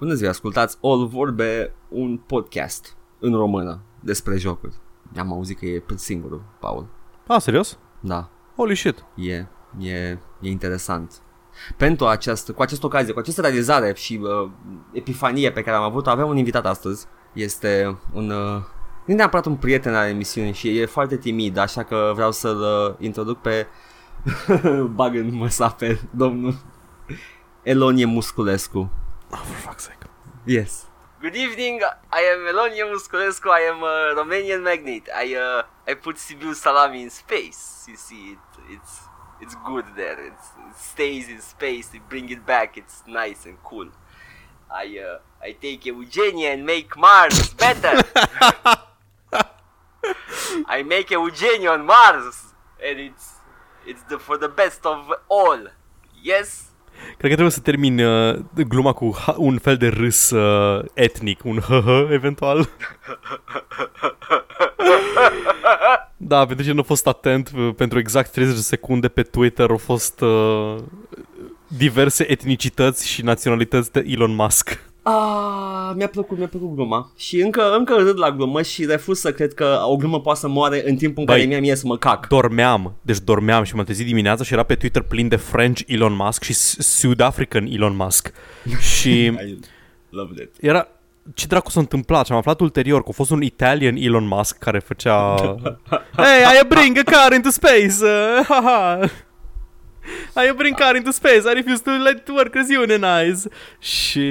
Bună ziua, ascultați All Vorbe, un podcast în română despre jocuri. Am auzit că e singurul, Paul. Ah, serios? Da, Holy shit. e, e, e interesant. Pentru această, cu această ocazie, cu această realizare și uh, epifanie pe care am avut avem un invitat astăzi. Este un... Uh, nu neapărat un prieten al emisiunii și e foarte timid, așa că vreau să-l uh, introduc pe... Bag în măsa pe domnul Elonie Musculescu. Oh, for fuck's sake. Yes. Good evening, I am Melania Musculescu, I am a Romanian magnet. I uh, I put Sibiu Salami in space. You see, it, it's it's good there. It's, it stays in space. They bring it back. It's nice and cool. I uh, I take Eugenia and make Mars better. I make Eugenia on Mars, and it's it's the for the best of all. Yes. Cred că trebuie să termin uh, gluma cu ha- un fel de râs uh, etnic, un hă eventual. da, pentru cine nu a fost atent, uh, pentru exact 30 de secunde pe Twitter au fost uh, diverse etnicități și naționalități de Elon Musk. Ah, mi-a plăcut, mi-a plăcut gluma Și încă, încă râd la glumă și refuz să cred că o glumă poate să moare în timpul în Băi, care mie mie să mă cac Dormeam, deci dormeam și m-am trezit dimineața și era pe Twitter plin de French Elon Musk și South African Elon Musk. și I loved it era ce dracu s-a întâmplat și am aflat ulterior că a fost un Italian Elon Musk care făcea Hey, I bring a car into space! Uh, haha. I bring car into space, I refuse to let workers unionize. Și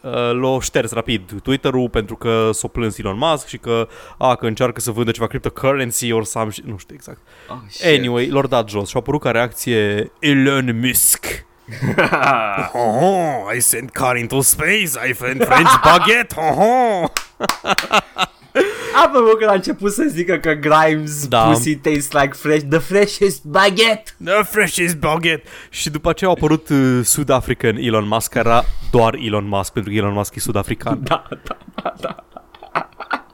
uh, l-a șters rapid Twitter-ul pentru că s-a plâns Elon Musk și că, a, că încearcă să vândă ceva cryptocurrency or some shit, nu știu exact. oh, shit. Anyway, l-au dat jos și a apărut ca reacție Elon Musk. Oh, I sent car into space, I sent French baguette, oh, Am văzut că a început să zică că Grimes Da. pussy tastes like fresh The freshest baguette The freshest baguette. Și după aceea a apărut uh, Sud-African Elon Musk, care era doar Elon Musk, pentru că Elon Musk e sud-african. Da, da, da, da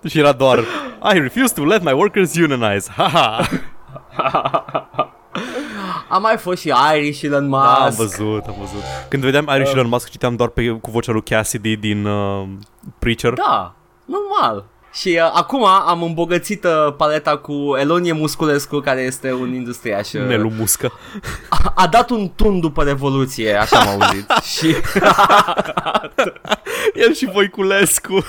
Și era doar, I refuse to let my workers unionize, haha. A mai fost și Irish Elon Musk Da, am văzut, am văzut. Când vedeam Irish Elon Musk, citeam doar pe, cu vocea lui Cassidy din uh, Preacher. Da, normal și uh, acum am îmbogățit uh, paleta cu Elonie Musculescu, care este un industriaș. Uh, Nelu Muscă. a, a dat un tun după Revoluție, așa am auzit. și El și Voiculescu.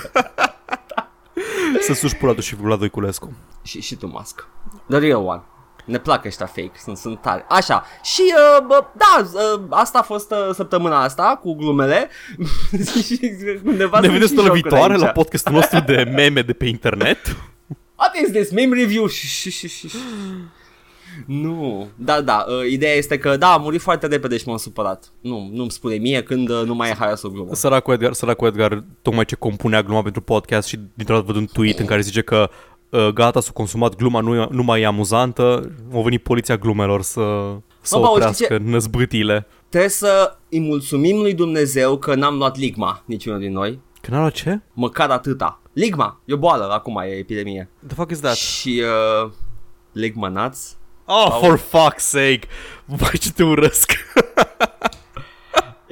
Să suși pula tu și Vlad Voiculescu. și, și tu, Musk. The real one. Ne plac ăștia fake, sunt, sunt tare. Așa, și uh, bă, da, uh, asta a fost uh, săptămâna asta cu glumele. și undeva Ne sunt vedeți și la jocuri viitoare aici. la podcastul nostru de meme de pe internet. What is this? Meme review? Și, și, și, și. Nu, da, da, uh, ideea este că da, a murit foarte repede și m-am supărat. Nu, nu-mi spune mie când uh, nu mai e haia să glumă. Săracul Edgar, săracul Edgar tocmai ce compunea gluma pentru podcast și dintr-o dată văd un tweet în care zice că uh, gata, s-a consumat gluma, nu, nu mai e amuzantă, a venit poliția glumelor să, să Bă, bă, oprească năzbâtile. Trebuie să îi mulțumim lui Dumnezeu că n-am luat ligma, niciunul din noi. Că n-a luat ce? Măcar atâta. Ligma, e o boală, acum e epidemie. The fuck is that? Și uh, ligma nuts. Oh, for fuck's sake! Vai ce te urăsc!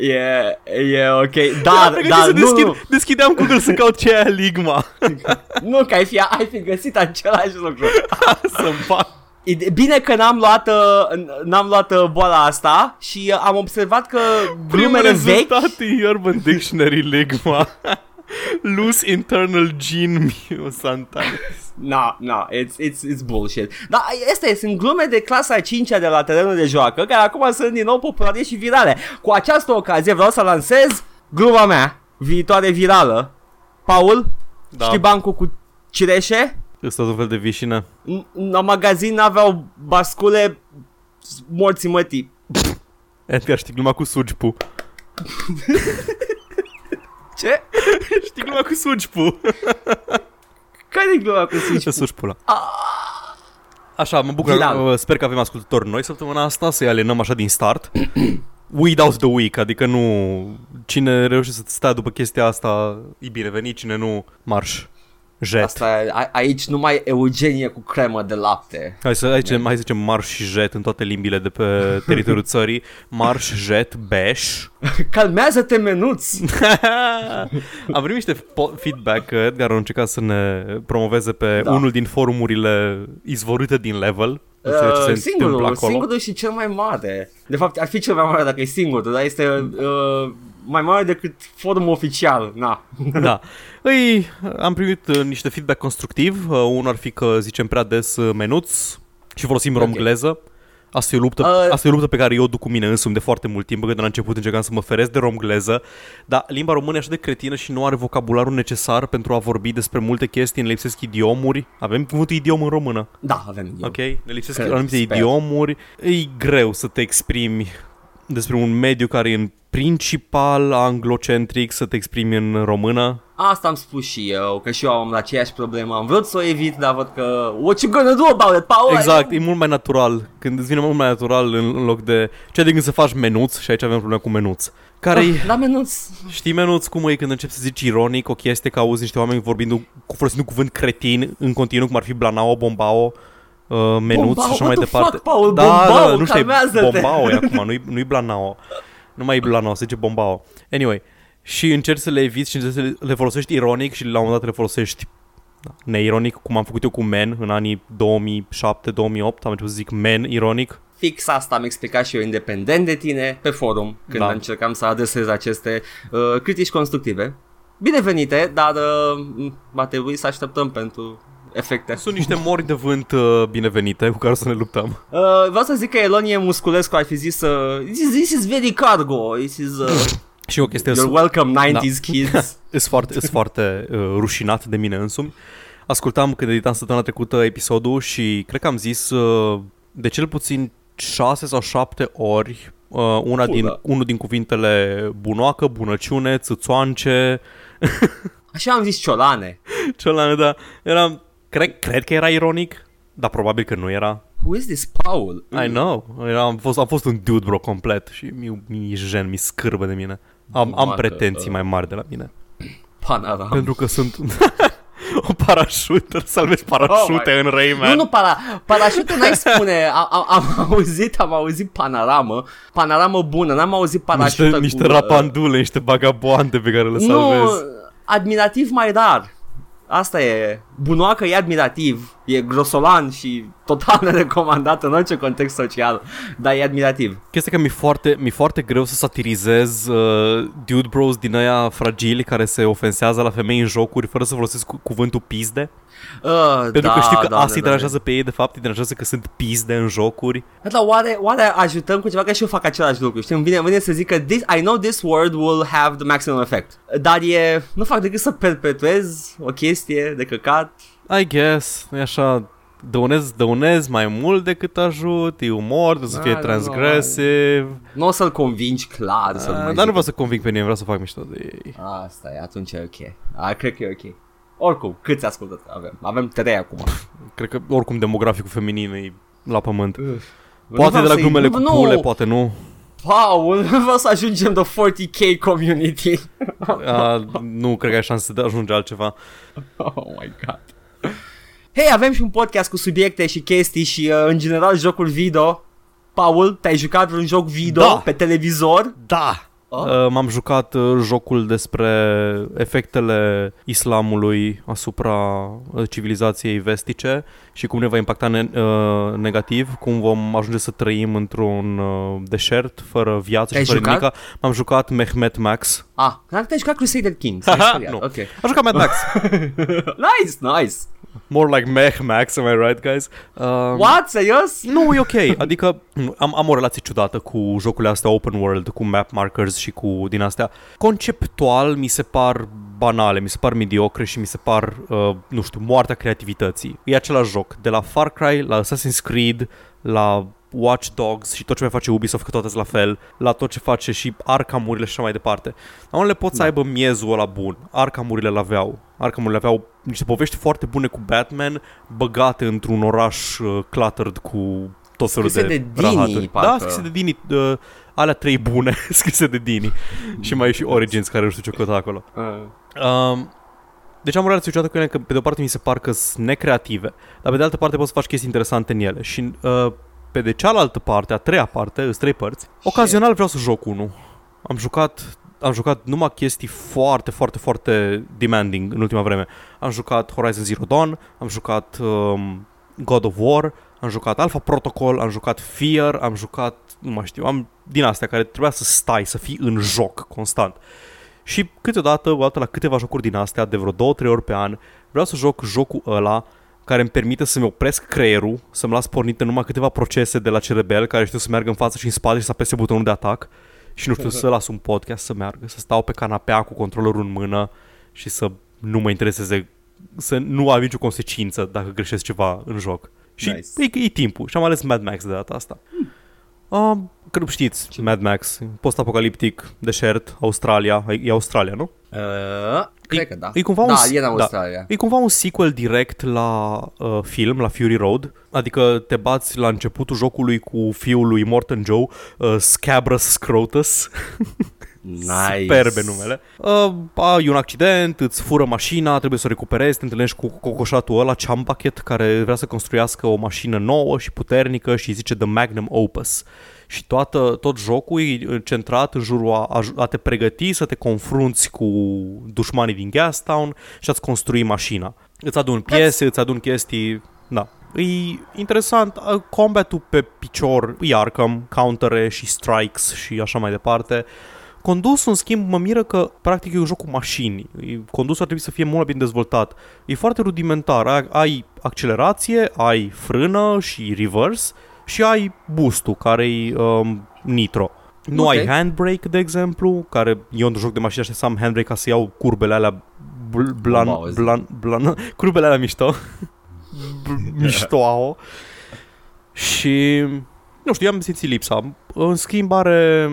E, e ok. Eram Da, pregătit da, să nu, deschid, nu, deschideam Google să caut ce e aia Ligma. nu, că ai fi, ai fi găsit același lucru. Să-mi fac. E Bine că n-am luat, uh, n-am luat uh, boala asta și uh, am observat că glumele Primul vechi rezultat în Urban Dictionary Ligma. Loose internal gene mutant. No, no, it's, it's, it's bullshit. Dar este, sunt glume de clasa 5 de la terenul de joacă, care acum sunt din nou populare și virale. Cu această ocazie vreau să lansez gluma mea, viitoare virală. Paul, Da. știi bancul cu cireșe? Ăsta un fel de vișină. În- La magazin aveau bascule morții mătii. Edgar, știi gluma cu sugpu. Ce? Știi gluma cu sugpu. Care e gluma cu Ce suci? suci pula. Așa, mă bucur, Viral. uh, sper că avem ascultători noi săptămâna asta, să-i alienăm așa din start. Weed out the week, adică nu... Cine reușește să stea după chestia asta, e binevenit, cine nu, marș. Jet. Asta, a, aici numai Eugenie cu cremă de lapte. Hai să, hai, hai să zicem marș și jet în toate limbile de pe teritoriul țării. Marș, jet, beș. Calmează-te, menuț! Am primit niște po- feedback că Edgar a încercat să ne promoveze pe Da. unul din forumurile izvorâte din level. Nu știu ce se Uh, întâmplă singurul, acolo. singurul și cel mai mare. De fapt, ar fi cel mai mare dacă e singurul, dar este uh, mai mare decât forumul oficial. Na. Da. Îi, am primit uh, niște feedback constructiv. Uh, unul ar fi că zicem prea des uh, menuț și folosim romgleză. Asta e, o luptă, Uh, asta e o luptă pe care eu o duc cu mine însumi de foarte mult timp, că de la început încercam să mă feresc de romgleză, dar limba română e așa de cretină și nu are vocabularul necesar pentru a vorbi despre multe chestii, ne lipsesc idiomuri. Avem cuvântul idiom în română, Da, avem eu. ok? Ne lipsesc Cred, anumite sper. idiomuri. E greu să te exprimi despre un mediu care e în principal anglocentric, să te exprimi în română. Asta am spus și eu, că și eu am aceeași problemă. Am vrut să o evit, dar văd că... What you gonna do about it, Paul? Exact, e mult mai natural. Când îți vine mult mai natural în, în loc de... Ce de gând să faci menuț și aici avem problema cu menuț. care Ah, Da, menuț. Știi, menuț, cum e când începi să zici ironic o chestie că auzi niște oameni vorbind cu folosind un cuvânt cretin în continuu, cum ar fi blanao, bombao, uh, menuț Bombao, și așa what mai the departe. fuck, Paul? da, Bombao, da, nu știu, calmează-te. bombao e acum, nu-i, nu-i blanao. Nu mai e blanao, se zice bombao. Anyway, și încerci să le eviți și încerci să le- le folosești ironic și la un moment dat le folosești da, neironic, cum am făcut eu cu men în anii 2007-2008, am început să zic men ironic. Fix asta am explicat și eu independent de tine pe forum când Da. da. încercam să adresez aceste uh, critici constructive. Binevenite, dar uh, va trebui să așteptăm pentru efecte. Sunt niște mori de vânt uh, binevenite cu care să ne luptăm. Uh, vreau să zic că Elonie Musculescu ar fi zis uh, this, is, this is very cargo, this is uh, Și o chestie you're welcome 90s Da. kids. Îs foarte, îs foarte uh, rușinat de mine însumi. Ascultam când editam săptămâna trecută episodul și cred că am zis uh, de cel puțin 6 sau 7 ori uh, una din, Bună. unul din cuvintele bunoacă, bunăciune, țâțoance, Așa am zis ciolane. celălalt, da. Eram, cred, cred că era ironic, dar probabil că nu era. Who is this Paul? I know. Era, am, fost, am fost un dude, bro, complet și mi, mi jen, mi scârbă de mine. Am, am Bunoacă, pretenții uh. mai mari de la mine. Panorama. Pentru că sunt o parașută, salvezi parașute Oh în Rayman. Nu, nu, para, parașutul n-ai spune, am, am, am auzit, am auzit panoramă, panoramă bună, n-am auzit parașută niște, cu... niște uh, rapandule, niște bagaboante pe care le Nu, salvezi. admirativ mai rar. Asta e, bunoacă e admirativ, e grosolan și total nerecomandat în orice context social, dar e admirativ. Chestia că mi-e foarte, mi foarte greu să satirizez uh, dude bros din aia fragili care se ofensează la femei în jocuri fără să folosesc cu- cuvântul pizde. Uh, Pentru da, că știu că da, asta da, îi da, deranjează pe ei, de fapt, îi deranjează că sunt pizde în jocuri. Da, dar oare, oare ajutăm cu ceva? Că și eu fac același lucru, știi? Îmi vine, îmi vine să zic că this, I know this word will have the maximum effect. Dar e, nu fac decât să perpetuez o chestie de căcat. I guess, e așa, dăunez, dăunez mai mult decât ajut, e umor, trebuie să Da, fie da, da, transgresiv. Nu o să-l convingi clar să nu Uh, mai dar nu zic. vreau să conving pe nimeni, vreau să fac mișto de ei. Asta e, atunci e ok. A, cred că e ok. Oricum, câți ascultători avem? Avem trei acum. Cred că oricum demograficul feminin e la pământ. Nu Poate vreau de la să-i- glumele nu, cu nu, pule, poate nu. Paul, vreau să ajungem de 40k community. Uh, nu cred că ai șanse de a ajunge altceva. Oh my god. Hei, avem și un podcast cu subiecte și chestii și uh, în general jocul video. Paul, te-ai jucat vreun joc video Da. pe televizor? Da! Oh. Uh, m-am jucat uh, jocul despre efectele islamului asupra uh, civilizației vestice și cum ne va impacta ne- uh, negativ, cum vom ajunge să trăim într-un uh, deșert fără viață Te-ai și fără jucat? nimic. M-am jucat Mehmet Max. Ah, cred că te-ai jucat Crusader Kings. Haha, nu. nu. Ok. Am jucat Mad Max. Nice, nice. More like Meh Max, am I right, guys? Uh, What? Serios? Nu, e ok. Adică m, am, am o relație ciudată cu jocurile astea open world, cu map markers și cu din astea. Conceptual mi se par banale, mi se par mediocre și mi se par, uh, nu știu, moartea creativității. E același joc. De la Far Cry, la Assassin's Creed, la Watch Dogs și tot ce mai face Ubisoft, că toate sunt la fel, la tot ce face și Arkham-urile și așa mai departe. Dar unele pot să Da. aibă miezul ăla bun. Arkham-urile l-aveau. Arkham-urile aveau niște povești foarte bune cu Batman, băgate într-un oraș uh, cluttered cu tot felul Scrise de, de Dini, rahaturi. parcă. Da, scrise de Dini. Uh, alea trei bune scrise de Dini. și mai e și Origins care nu știu ce căuta acolo. Uh. Um, Deci am o relație ciudată cu ele că pe de o parte mi se par că sunt necreative, dar pe de altă parte poți să faci chestii interesante în ele. Și uh, pe de cealaltă parte, a treia parte, sunt trei părți, ocazional vreau să joc unul. Am jucat am jucat numai chestii foarte, foarte, foarte demanding în ultima vreme. Am jucat Horizon Zero Dawn, am jucat um, God of War, am jucat Alpha Protocol, am jucat Fear, am jucat, nu mai știu, am din astea care trebuia să stai, să fii în joc constant. Și câteodată, o dată la câteva jocuri din astea, de vreo două, trei ori pe an, vreau să joc jocul ăla care îmi permite să-mi opresc creierul, să-mi las pornite numai câteva procese de la cerebel care știu să meargă în față și în spate și să apese butonul de atac și nu știu, să las un podcast să meargă, să stau pe canapea cu controllerul în mână și să nu mă intereseze, să nu am nicio consecință dacă greșesc ceva în joc. Și nice. e, e timpul și am ales Mad Max de data asta. Hmm. Uh, cred știți, Ce? Mad Max, post-apocaliptic, deșert, Australia, e Australia, nu? Uh, cred e, că da. E cumva da, un, e în Australia. Da, e cumva un sequel direct la uh, film, la Fury Road. Adică te bați la începutul jocului cu fiul lui Morton Joe, uh, Scabrous Scrotus. Nice. Superbe numele. Uh, ai un accident, îți fură mașina, trebuie să o recuperezi, te întâlnești cu cocoșatul ăla, Chambucket, care vrea să construiască o mașină nouă și puternică și zice The Magnum Opus și toată, tot jocul e centrat în jurul a, a te pregăti să te confrunți cu dușmanii din Gastown și a-ți construi mașina. Îți adun piese, îți adun chestii... Da. E interesant, combatul pe picior e Arkham, countere și strikes și așa mai departe. Condusul, în schimb, mă miră că practic e un joc cu mașini. Condusul ar trebui să fie mult mai bine dezvoltat. E foarte rudimentar. Ai, ai accelerație, ai frână și reverse și ai boost-ul, care e um, nitro. Nu okay. ai handbrake, de exemplu, care eu într-un joc de mașină așa să am handbrake ca să iau curbele alea bl- blan, blan, blan, curbele alea mișto. mișto au. Și nu știu, am simțit lipsa. În schimb are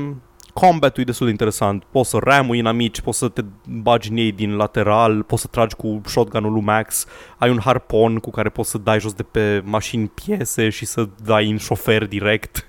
combat-ul e destul de interesant. Poți să ramui inamici, poți să te bagi în ei din lateral, poți să tragi cu shotgun-ul lui Max, ai un harpon cu care poți să dai jos de pe mașini piese și să dai în șofer direct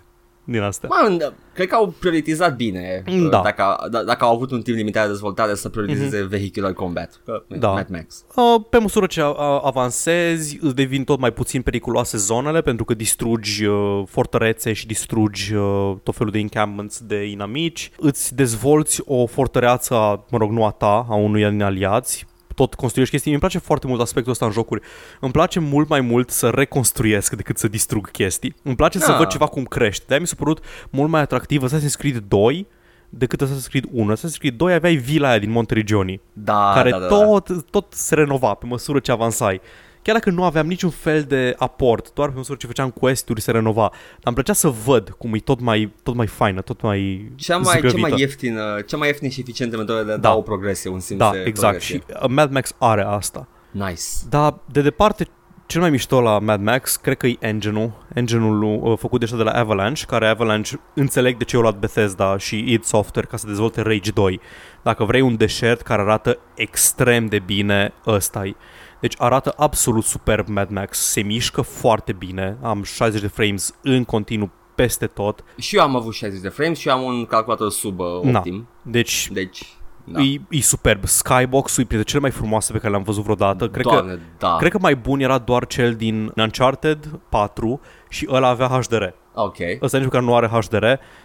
din astea. Man, cred că au prioritizat bine da. dacă, d- dacă au avut un timp limitat de dezvoltare să prioritizeze mm-hmm. vehicular combat. Da. Mad Max. Uh, pe măsură ce avansezi, îți devin tot mai puțin periculoase zonele pentru că distrugi uh, fortărețe și distrugi uh, tot felul de encampments de inamici. Îți dezvolți o fortăreață, mă rog, nu a ta, a unui din aliați, tot construiești chestii. Mi-mi place foarte mult aspectul ăsta în jocuri. Îmi place mult mai mult să reconstruiesc decât să distrug chestii. Îmi place ah. să văd ceva cum crește. De-aia mi s-a părut mult mai atractiv Assassin's Creed 2 decât Assassin's Creed 1. Assassin's Creed 2 aveai vila aia din Monteregioni, da, care da, da, tot, tot se renova pe măsură ce avansai chiar dacă nu aveam niciun fel de aport, doar pe măsură ce făceam quest-uri se renova, dar îmi plăcea să văd cum e tot mai, tot mai faină, tot mai cea mai, cea mai ieftină, cea mai ieftină și eficientă metodă de a da. da o progresie, un simț Da, de exact. Progresie. Și uh, Mad Max are asta. Nice. Dar de departe cel mai mișto la Mad Max, cred că e engine-ul, engine-ul uh, făcut deja de la Avalanche, care Avalanche înțeleg de ce au luat Bethesda și id Software ca să dezvolte Rage 2. Dacă vrei un deșert care arată extrem de bine, ăsta e. Deci arată absolut superb Mad Max, se mișcă foarte bine, am 60 de frames în continuu peste tot. Și eu am avut 60 de frames și eu am un calculator sub uh, optim. Na. Deci, deci da. E, e superb. Skybox-ul e printre cele mai frumoase pe care le-am văzut vreodată. Cred, Doamne, că, da. cred că mai bun era doar cel din Uncharted 4 și ăla avea HDR. Ok. Ăsta nici măcar nu are HDR,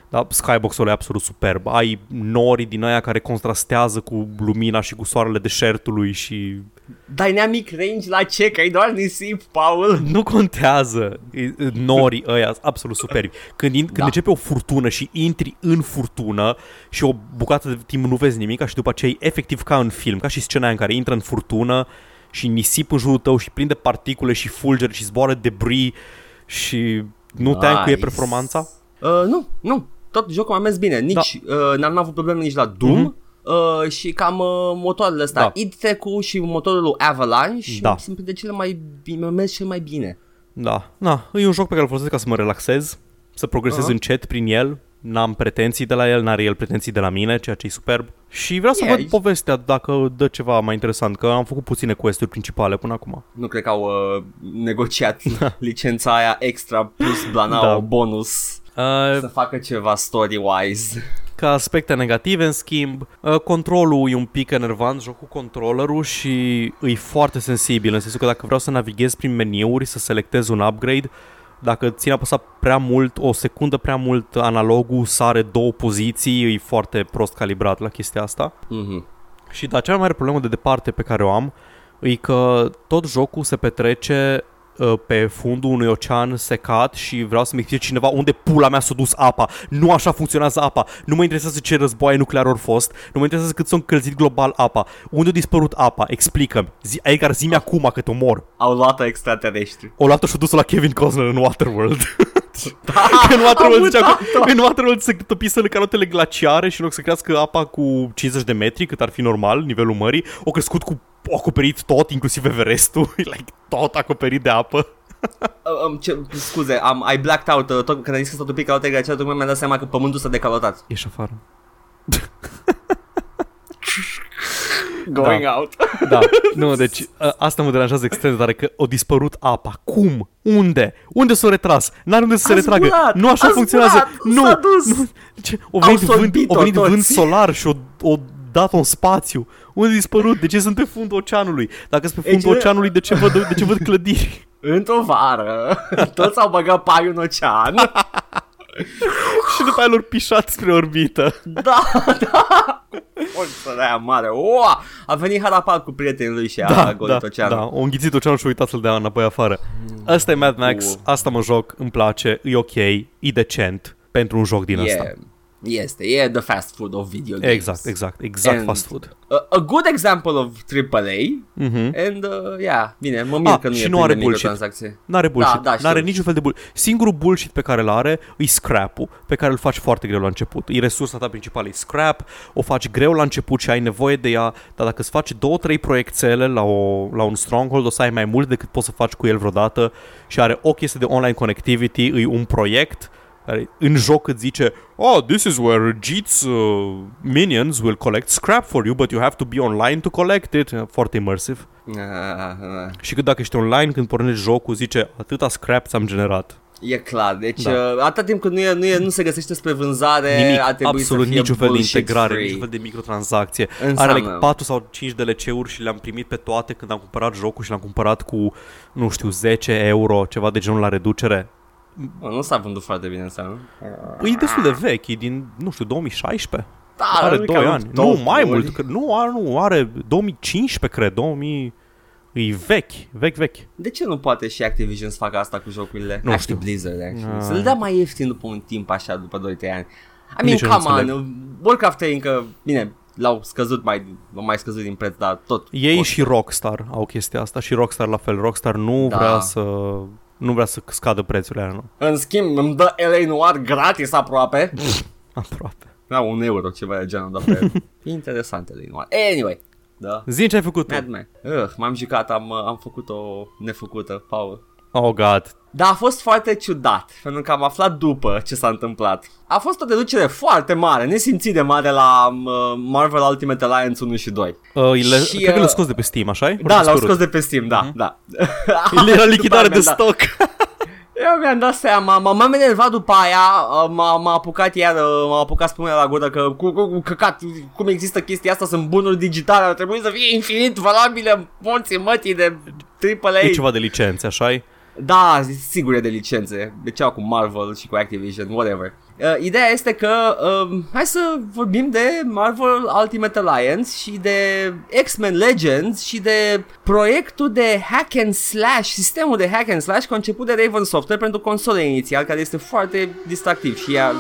dar Skybox-ul e absolut superb. Ai nori din aia care contrastează cu lumina și cu soarele deșertului și... Dynamic range la ce? Că ai doar nisip, Paul? Nu contează. Norii ăia absolut superbi. Când, in, când da. începe o furtună și intri în furtună și o bucată de timp nu vezi nimic și după aceea e efectiv ca în film, ca și scena aia în care intră în furtună și nisip în jurul tău și prinde particule și fulgeri și zboară debris și nu nice. te încuie performanța? Uh, nu, nu. Tot jocul a mers bine. Nici, da. uh, n-am avut probleme nici la Doom. Mm-hmm. Uh, și cam uh, motoarele astea da. id cu și motorul lui Avalanche da. sunt de cele mai bine, mers cel mai bine. Da, da, e un joc pe care îl folosesc ca să mă relaxez, să progresez uh-huh. încet prin el, n-am pretenții de la el, n-are el pretenții de la mine, ceea ce e superb. Și vreau să yeah, văd povestea dacă dă ceva mai interesant, că am făcut puține quest principale până acum. Nu cred că au uh, negociat licența aia extra plus blanau da. bonus uh, să facă ceva story-wise. Ca aspecte negative, în schimb, uh, controlul e un pic enervant, joc cu controllerul și e foarte sensibil, în sensul că dacă vreau să navighez prin meniuri, să selectez un upgrade, dacă ține apăsat prea mult, o secundă prea mult, analogul sare două poziții, e foarte prost calibrat la chestia asta. Mhm. Și da, cea mai mare problemă de departe pe care o am e că tot jocul se petrece uh, pe fundul unui ocean secat și vreau să-mi explice cineva unde pula mea s-a dus apa. Nu așa funcționează apa. Nu mă interesează ce războaie nuclear au fost. Nu mă interesează cât s-a încălzit global apa. Unde a dispărut apa? Explică-mi. Zi, Edgar, zi-mi acum că te omor. Au luat extraterestri. O luat-o și-o dus la Kevin Costner în Waterworld. Da, în Waterworld zicea că mutat-o. în Waterworld se topisă în canotele glaciare și în loc să crească apa cu 50 de metri, cât ar fi normal, nivelul mării, o crescut cu a acoperit tot, inclusiv Everestul, like, tot acoperit de apă. Uh, um, ce, scuze, am, I blacked out uh, tot, când ai zis că s-a topit calote glaciare, tocmai mi-am dat seama că pământul s-a decalotat. Ești afară. Going out. Da, nu, deci a, asta mă deranjează extrem de tare, că a dispărut apa. Cum? Unde? Unde s-a retras? N-are unde să se A retragă. zburat, nu așa a funcționează. zburat, nu, s-a dus. nu. Ce? O venit, vânt, sorbit-o o venit toți. vânt solar și o, o dat-o în spațiu. Unde a dispărut? De ce sunt pe fundul oceanului? Dacă sunt pe fundul ce- oceanului, de ce văd, de ce văd clădiri? Într-o vară, toți au băgat paiul în ocean. și după aia l-au pișat spre orbită. da, da. Forță de aia mare. Oa! A venit Harapal cu prietenii lui și a Da, golit da, oceanul. da, o înghițit oceanul și a uitat să-l dea înapoi afară. Asta e Mad Max, Uh. asta mă joc, îmi place, e ok, e decent pentru un joc din ăsta. E, este, e the fast food of video games. Exact, exact, exact And- fast food. A, a good example of AAA Mhm. and uh, yeah, bine, mă mir Ah, că nu și e nu plin are de bullshit. microtransacții. N-are bullshit, Da, da, n-are știu. niciun fel de bullshit. Singurul bullshit pe care îl are e scrap-ul, pe care îl faci foarte greu la început. E resursa ta principală, e scrap, o faci greu la început și ai nevoie de ea, dar dacă îți faci două, trei proiectele la, o, la un stronghold, o să ai mai mult decât poți să faci cu el vreodată și are o chestie de online connectivity, e un proiect care în joc îți zice Oh, this is where Jeets uh, minions will collect scrap for you, but you have to be online to collect it. Foarte immersive. Ah, ah, Și cât dacă ești online, când pornești jocul, zice atâta scrap ți-am generat. E clar, deci Da. da. atâta timp cât nu, e, nu, e, nu se găsește spre vânzare, Nimic, ar trebui absolut să fie niciun fel de bullshit integrare, free. niciun fel de microtransacție. Are Înseamnă. like 4 sau 5 DLC-uri și le-am primit pe toate când am cumpărat jocul și l-am cumpărat cu, nu știu, 10 euro, ceva de genul la reducere. Bă, nu s-a vândut foarte bine înseamnă. E destul de vechi, e din, nu știu, 2016. Da, are cred că 2 au ani. două Nu, mai ori. mult, că nu, are, nu, are 2015, cred, 2000... E vechi, vechi, vechi. De ce nu poate și Activision să facă asta cu jocurile? Nu Active știu. Blizzard, actually. Ah. Să le dea mai ieftin după un timp așa, după 2-3 ani. I mean, Nici eu nu come înțeleg. on, Warcraft 3 încă, bine, l-au scăzut mai, l-au mai scăzut din preț, dar tot. Ei tot. și Rockstar au chestia asta și Rockstar la fel. Rockstar nu Da. vrea să nu vrea să scadă prețurile alea, nu. În schimb, îmi dă LA Noir gratis aproape. Aproape. Da, un euro, ceva de genul, dar pe... E interesant LA Noir. Anyway, da. Zi ce ai făcut tu. Mad Max. Uh, m-am jucat, am, uh, am făcut o nefăcută, Paul. Oh, God. Dar a fost foarte ciudat, pentru că am aflat după ce s-a întâmplat. A fost o deducere foarte mare, nesimțit de mare la uh, Marvel Ultimate Alliance 1 și 2. Uh, le, Și, cred că uh, l-a scos de pe Steam, așa Da, l-au scos de pe Steam, da, da. El era lichidare După de aia mi-am dat- stoc. Eu mi-am dat seama, m- m-am enervat după aia, uh, m-a, m-a apucat iar, uh, m-a apucat spunerea la gură că cu, cu, cu căcat, cum există chestia asta, sunt bunuri digitale, ar trebui să fie infinit valabile monții mătii de AAA. E ceva de licențe, așa Da, sigur e de licențe. De ce au cu Marvel și cu Activision, whatever. Uh, ideea este că uh, hai să vorbim de Marvel Ultimate Alliance și de X-Men Legends și de proiectul de hack and slash, sistemul de hack and slash conceput de Raven Software pentru console inițial, care este foarte distractiv și ea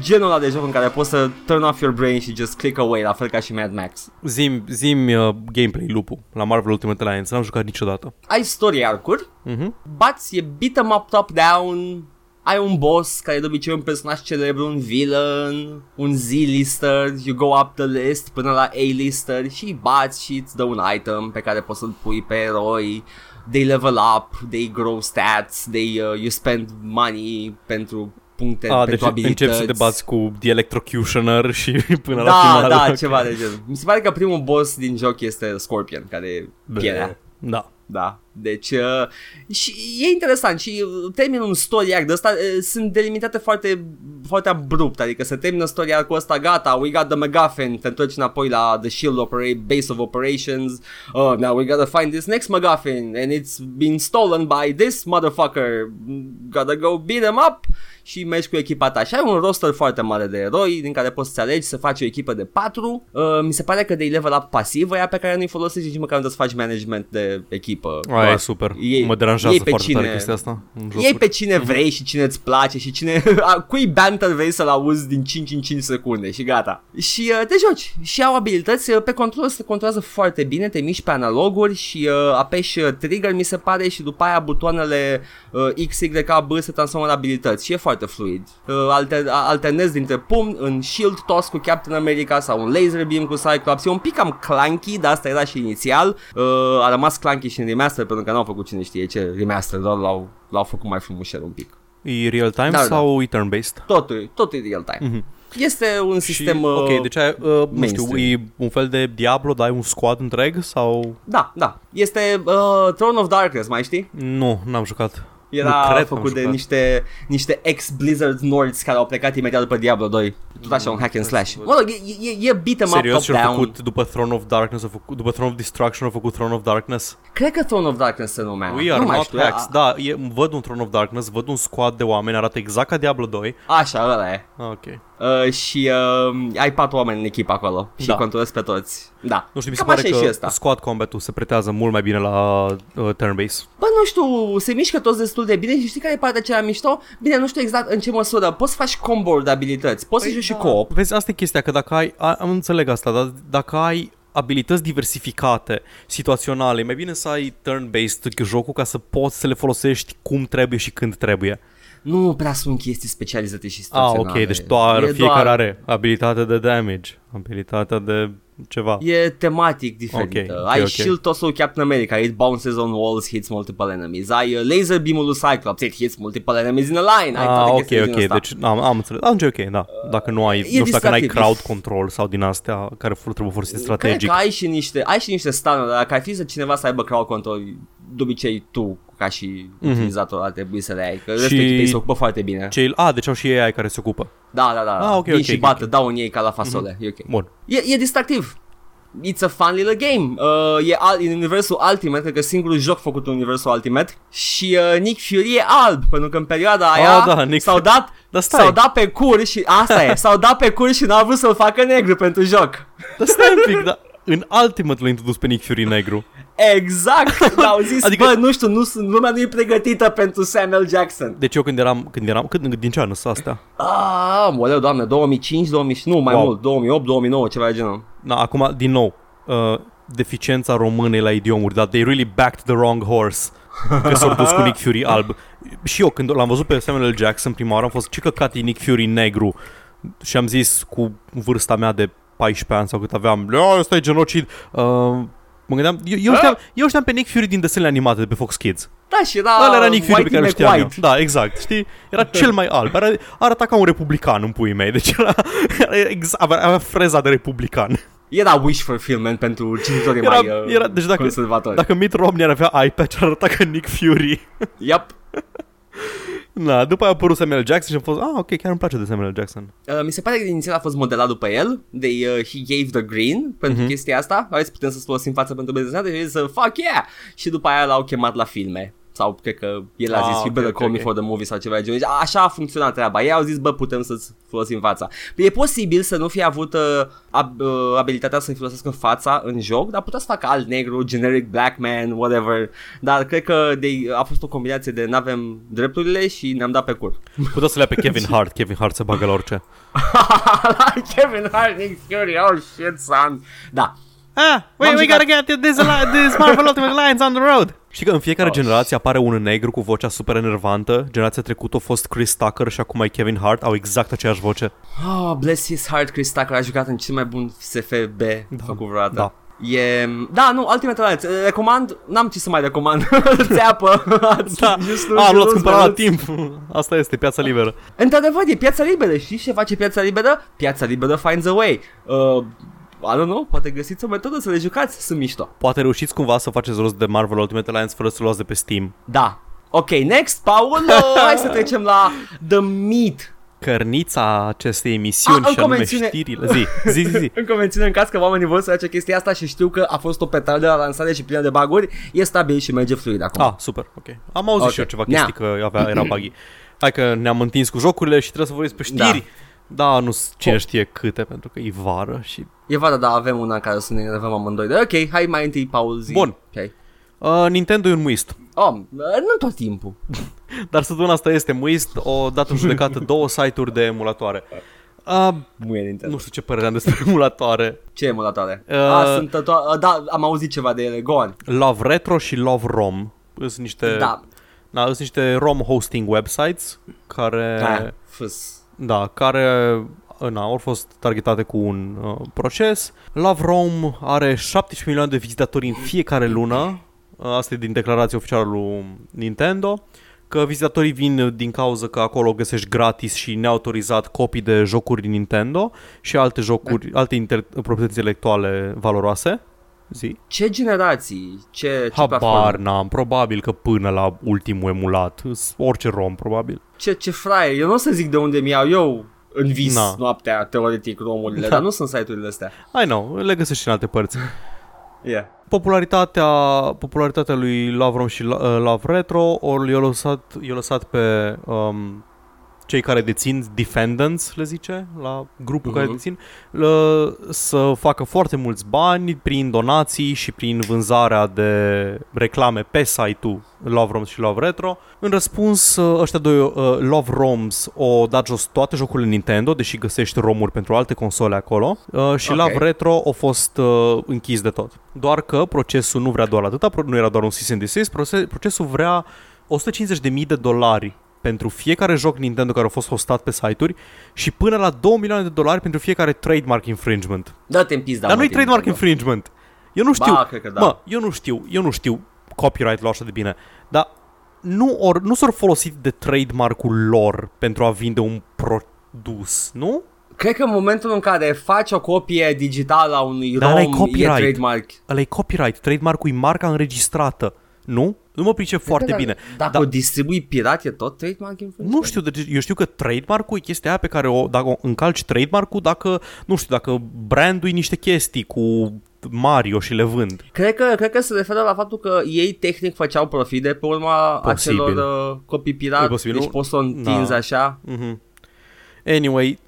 genul ăla de joc în care poți să turn off your brain și just click away, la fel ca și Mad Max. Zim, zim uh, gameplay lupul la Marvel Ultimate Alliance. N-am jucat niciodată. Ai story arc-uri, Mhm. bați, e beat 'em up top-down, ai un boss care de obicei e un personaj celebru, un villain, un Z-lister, you go up the list până la A-lister și îi bați și îți dă un item pe care poți să-l pui pe eroi, they level up, they grow stats, they, uh, you spend money pentru puncte, A, deci pentru abilități. începi să te bați cu The Electrocutioner și până la Da, final. da, ceva de genul. Mi se pare că primul boss din joc este Scorpion, care e Bă, pielea. Da. da. Deci, uh, și e interesant și uh, terminul un story arc de ăsta uh, sunt delimitate foarte, foarte abrupt, adică se termină story arc-ul ăsta, gata, we got the MacGuffin, te întorci înapoi la the shield opera- base of operations, oh, now we gotta find this next MacGuffin and it's been stolen by this motherfucker, gotta go beat him up și mergi cu echipa ta. Și ai un roster foarte mare de eroi din care poți să alegi să faci o echipă de 4. Uh, mi se pare că de level up pasiv aia pe care nu-i folosești nici măcar nu să faci management de echipă. Aia e super. Ei- mă deranjează ei pe foarte tare cine- chestia asta. în Ei jocuri. pe cine vrei și cine îți place și cine cui banter vrei să-l auzi din 5 în 5 secunde și gata. Și uh, te joci și au abilități uh, pe control se controlează foarte bine, te miști pe analoguri și uh, apeși uh, trigger mi se pare și după aia butoanele uh, X, Y, A, B se transformă în abilități și e foarte fluid. Uh, alter, a- alternezi dintre pumn în shield toss cu Captain America sau un laser beam cu Cyclops. E un pic cam clunky, dar asta era și inițial. Uh, a rămas clunky și în remaster pentru că n-au făcut cine știe ce remaster, doar l-au, l-au făcut mai frumușel un pic. E real time Da, da. sau e turn-based? Totul, totul e real time. Mhm. Este un sistem... și, uh, ok, deci ai, uh, nu știu, mainstream. e un fel de Diablo, dar ai un squad întreg sau... Da, da. Este uh, Throne of Darkness, mai știi? Nu, n-am jucat. Era nu cred că am făcut de jucat. niște, niște ex-Blizzard Nords care au plecat imediat după Diablo 2. Tot așa un hack and slash. Mă rog, e, e, e beat em up Serios și-au top-down. făcut după Throne of Darkness, au făcut, după Throne of Destruction au făcut Throne of Darkness? Cred că Throne of Darkness se numea. We are nu mai not știu. hacks. a- Da, e, văd un Throne of Darkness, văd un squad de oameni, arată exact ca Diablo 2. Așa, ăla e. Ah, ok. Uh, și uh, ai patru oameni în echipă acolo și Da. controlezi pe toți. Da. Nu știu, mi se Cam pare așa e și că ăsta. squad combat-ul se pretează mult mai bine la uh, turn-based. Bă, nu știu, se mișcă toți destul de bine și știi care e partea cea mai mișto? Bine, nu știu exact în ce măsură. Poți să faci combo de abilități, poți Păi să joci și da. co-op. Vezi, asta e chestia, că dacă ai, a, am înțeleg asta, dar dacă ai abilități diversificate, situaționale, e mai bine să ai turn-based jocul ca să poți să le folosești cum trebuie și când trebuie. Nu prea sunt chestii specializate și Ah, situaționale. ok, deci doar, E fiecare doar- are abilitatea de damage, abilitatea de ceva. E tematic diferită. Ok, ok, ai ok. shield toss-ul Captain America, it bounces on walls, hits multiple enemies. Ai uh, laser beam-ul lui Cyclops, it hits multiple enemies in a line. Ai Ah, toate ok, chestiile din ok, asta. deci am, am înțeles. Atunci e ok, da. Dacă nu ai, E nu știu, dacă n-ai distractiv. crowd control sau din astea care f- trebuie folosite Cred strategic. că ai și niște, ai și niște stanuri, dar dacă ai fi să cineva să aibă crowd control, de obicei tu, ca și Mhm. utilizator, ar trebui să le ai, că Și- restul echipei se ocupă foarte bine. Cei, a, deci au și ei care se ocupă. Da, da, da. Ah, ok, Vin ok, și ok, bată, ok. dau în ei ca la fasole. E ok. Bun. E, e distractiv. It's a fun little game. Uh, e al, în universul Ultimate, cred că singurul joc făcut în universul Ultimate și uh, Nick Fury e alb, pentru că în perioada aia Ah, da, Nick s-au Fury. dat Dar stai. s-au dat pe cur și asta e, s-au dat pe cur și n-au vrut să-l facă negru pentru joc. Dar stai un pic, dar în Ultimate l-a introdus pe Nick Fury negru. Exact! Au zis, Adică- adică... bă, nu știu, nu, sunt- lumea nu e pregătită pentru Samuel Jackson. Deci eu când eram, când eram, când, din ce an sunt astea? Ah, moleu, doamne, 2005, 2000, nu, mai Wow. mult, 2008, 2009, ceva de genul. Na, acum, din nou, uh, deficiența românei la idiomuri, dar they really backed the wrong horse. Că s-au dus cu Nick Fury alb. Și eu când l-am văzut pe Samuel L. Jackson prima oară am fost ce căcat e Nick Fury negru. Și am zis cu vârsta mea de 14 ani sau cât aveam, "Lea, ăsta e genocid. Uh, mă gândeam, eu, eu, știam, eu știam pe Nick Fury din desenele animate de pe Fox Kids. Da, și era Ăla era Nick Fury pe Whitey care îl știam eu. McWhite. Da, exact, știi? Era cel mai alb. Era, arăta ca un republican în puii mei. Deci era, era exact, avea, avea freza de republican. Era wish fulfillment pentru cititorii Era- mai uh, era- deci dacă- conservatori. Dacă Mitt Romney ar avea eye patch, ar arăta ca Nick Fury. Yep. Na, după aia a apărut Samuel Jackson și am fost, ah, ok, chiar îmi place de Samuel Jackson. Uh, mi se pare că inițial a fost modelat după el They, uh, He gave the green pentru Mhm. chestia asta Hai să putem să folosim față pentru business și să fuck yeah Și după aia l-au chemat la filme sau cred că el a Ah, zis, ok, you better ok, call me ok. for the movie sau ceva de genul. Deci, Așa a funcționat treaba. Ei au zis, bă, putem să-ți folosim fața. E posibil să nu fie avut uh, ab, uh, abilitatea să-i folosească fața în joc, dar putea să facă alt negru, generic black man, whatever. Dar cred că de, a fost o combinație de n-avem drepturile și ne-am dat pe cur. Putea să le ia pe Kevin Hart, Kevin Hart se bagă la orice. Kevin Hart, Nick Fury, oh shit, son. Da. Ah, wait, we gotta get this, this Marvel Ultimate Alliance on the road. Și că în fiecare Oh, generație apare un negru cu vocea super enervantă. Generația trecută a fost Chris Tucker și acum e Kevin Hart, au exact aceeași voce. Oh, bless his heart, Chris Tucker a jucat în cel mai bun SFB da. făcut vreodată. Da. E... Da, nu, Ultimate Alliance. Recomand, n-am ce să mai recomand. Țeapă. Da. Just Ah, nu l-ați just cumpărat la just- timp. Asta este, piața liberă. Într-adevăr, e piața liberă. Știi ce face piața liberă? Piața liberă finds a way. Uh, I don't know, poate găsiți o metodă să le jucați, sunt mișto. Poate reușiți cumva să faceți rost de Marvel Ultimate Alliance fără să luați de pe Steam. Da. Ok, next, Paul, hai să trecem la The Meat cărnița acestei emisiuni Ah, și în anume convențiune- știrile. Zi, zi, zi, zi. În convențiune, în caz că oamenii vor să face chestia asta și știu că a fost o petardă la lansare și plină de baguri, e stabil și merge fluid acum. Ah, super, ok. Am auzit Ok. și eu ceva Nea. chestii că avea, era buggy. Hai că ne-am întins cu jocurile și trebuie să vorbim despre știri. Da, nu s- cine Oh. știe câte, pentru că e vară și... E vara, dar avem una în care să ne enervăm amândoi. Dar ok, hai mai întâi, Paul, zi. Bun. Ok. Uh, Nintendo e un muist. Oh, nu tot timpul. Dar săptămâna asta este muist, o dată în judecată două site-uri de emulatoare. Uh, Muie Nintendo. nu știu ce părere am despre emulatoare. Ce emulatoare? Uh, ah, sunt to- uh, da, am auzit ceva de ele, go on. Love Retro și Love Rom. Sunt niște, Da, da, sunt niște ROM hosting websites care... da, fâs. Da, care na, au fost targetate cu un uh, proces. Love Rome are 17 milioane de vizitatori în fiecare lună. Uh, asta e din declarația oficială lui Nintendo. Că vizitatorii vin din cauza că acolo găsești gratis și neautorizat copii de jocuri din Nintendo și alte jocuri, alte inter- proprietăți intelectuale valoroase. Zi. Ce generații? Ce, ce Habar platforme? n-am, probabil că până la ultimul emulat, s- orice ROM probabil. Ce, ce fraie? Eu nu o să zic de unde mi-au eu în vis Na. noaptea, teoretic, romurile, Da. dar nu sunt site-urile astea. I know, le găsești și în alte părți. Yeah. popularitatea, popularitatea lui Love Rom și uh, Love Retro o i-a lăsat, i-a lăsat pe um, cei care dețin defendants, le zice, la grupul uh-huh. care Mhm. dețin, lă, să facă foarte mulți bani prin donații și prin vânzarea de reclame pe site-ul Love Roms și Love Retro. În răspuns, uh, ăștia doi uh, Love Roms o dat jos toate jocurile Nintendo, deși găsești romuri pentru alte console acolo, uh, și Ok. Love Retro a fost uh, închis de tot. Doar că procesul nu vrea doar atâta, pro- nu era doar un cease and desist, proce- procesul vrea 150.000 de dolari pentru fiecare joc Nintendo care a fost hostat pe site-uri și până la 2 milioane de dolari pentru fiecare trademark infringement. Dă-te în pizda, Dar mă, nu-i din trademark Nintendo. infringement. Eu nu știu, Ba, cred că da. mă, eu nu știu, eu nu știu copyright-ul așa de bine, dar nu, or, nu s-au folosit de trademark-ul lor pentru a vinde un produs, nu? Cred că în momentul în care faci o copie digitală a unui Dar ăla e ROM, e copyright. trademark. Ăla e copyright, trademark-ul e marca înregistrată, nu? Nu mă pricep foarte Cred că bine. Dacă Da. o distribui pirat, e tot trademark infringement? Nu știu, deci eu știu că trademark-ul e chestia aia pe care o, dacă o încalci trademark-ul, dacă, nu știu, dacă brandul e niște chestii cu Mario și le vând. Cred că, cred că se referă la faptul că ei tehnic făceau profit de pe urma Posibil. acelor uh, copii E pirat, posibil, deci nu? poți să o întinzi Da. așa. Mhm. Anyway,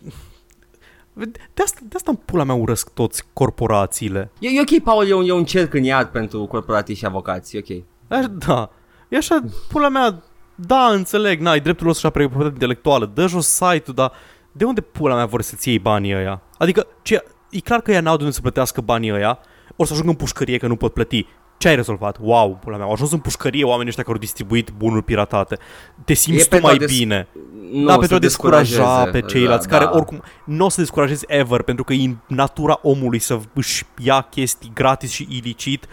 de asta, de asta în pula mea urăsc toți corporațiile. E, e ok, Paul, e un, e un cerc în iad pentru corporatii și avocați, e ok. Aș, da, e așa, pula mea, da, înțeleg, n-ai dreptul lor să-și apere proprietate intelectuală, dă jos site-ul, dar de unde pula mea vor să-ți iei banii ăia? Adică, ce, e clar că ea n-au de unde să plătească banii ăia, o să ajungă în pușcărie că nu pot plăti. Ce ai rezolvat? Wow, pula mea, au ajuns în pușcărie oamenii ăștia care au distribuit bunuri piratate. Te simți E tu pentru mai a des- bine. Nu, da, să pentru a descuraja descurajeze. pe ceilalți, Da, care da. oricum nu o să descurajezi ever, pentru că e în natura omului să își ia chestii gratis și ilicit.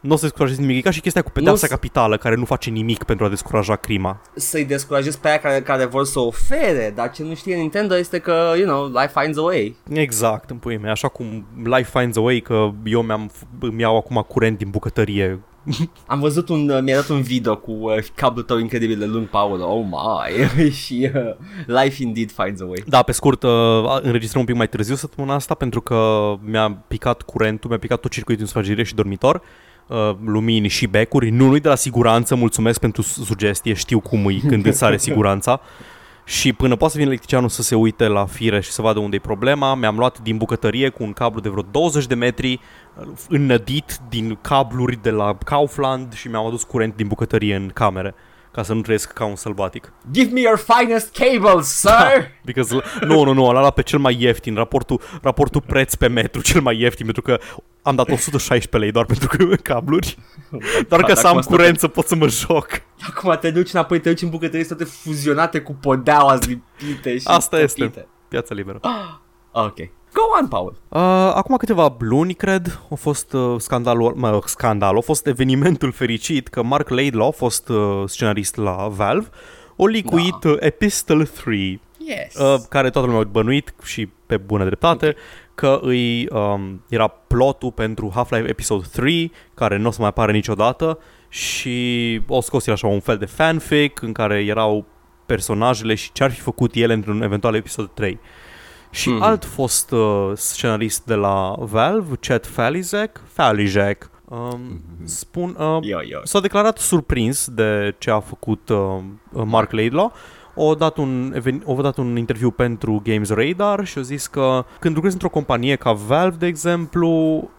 Nu o să descurajezi nimic. E ca și chestia cu pedeapsa Nu s- capitală, care nu face nimic pentru a descuraja crima. Să-i descurajezi pe aia care, care vor să ofere, dar ce nu știe Nintendo este că, you know, life finds a way. Exact, în puii mei. Așa cum Life Finds a Way, că eu mi-am, îmi iau acum curent din bucătărie. Am văzut un, uh, mi-a dat un video cu uh, cablul tău incredibil de lung, Paul, oh my, și uh, life indeed finds a way. Da, pe scurt, uh, înregistrăm un pic mai târziu săptămâna asta pentru că mi-a picat curentul, mi-a picat tot circuitul în sufragerie și dormitor uh, lumini și becuri. Nu, nu de la siguranță, mulțumesc pentru su- sugestie, știu cum e când îți are siguranța. Și până poate să vină electricianul să se uite la fire și să vadă unde e problema, mi-am luat din bucătărie cu un cablu de vreo 20 de metri uh, înnădit din cabluri de la Kaufland și mi-am adus curent din bucătărie în camere ca să nu trăiesc ca un sălbatic. Give me your finest cables, sir! Because, nu, nu, nu, am luat pe cel mai ieftin, raportul, raportul preț pe metru cel mai ieftin, pentru că am dat 116 lei doar pentru că cabluri, doar ca dacă să am asta curent să pot să mă joc. Acum te duci înapoi, te duci în bucătărie, sunt toate fuzionate cu podeaua lipite și Asta este. topite. Piața liberă. Ok. Go on, Paul. Uh, acum câteva luni, cred, a fost uh, scandalul, mă, scandal, a fost evenimentul fericit că Mark Laidlaw a fost uh, scenarist la Valve, o licuit da. uh, Epistle 3, Yes. uh, care toată lumea a bănuit și pe bună dreptate, că îi, um, era plotul pentru Half-Life Episode 3, care nu o să mai apare niciodată, și o scos el așa un fel de fanfic în care erau personajele și ce ar fi făcut ele într-un eventual episod 3. Și Mhm. alt fost uh, scenarist de la Valve, Chad Falizek, Falizek, um, spun, uh, Yo, yo. s-a declarat surprins de ce a făcut uh, Mark Laidlaw. O dat, un, even- o dat un interviu pentru Games Radar și a zis că când lucrezi într-o companie ca Valve, de exemplu,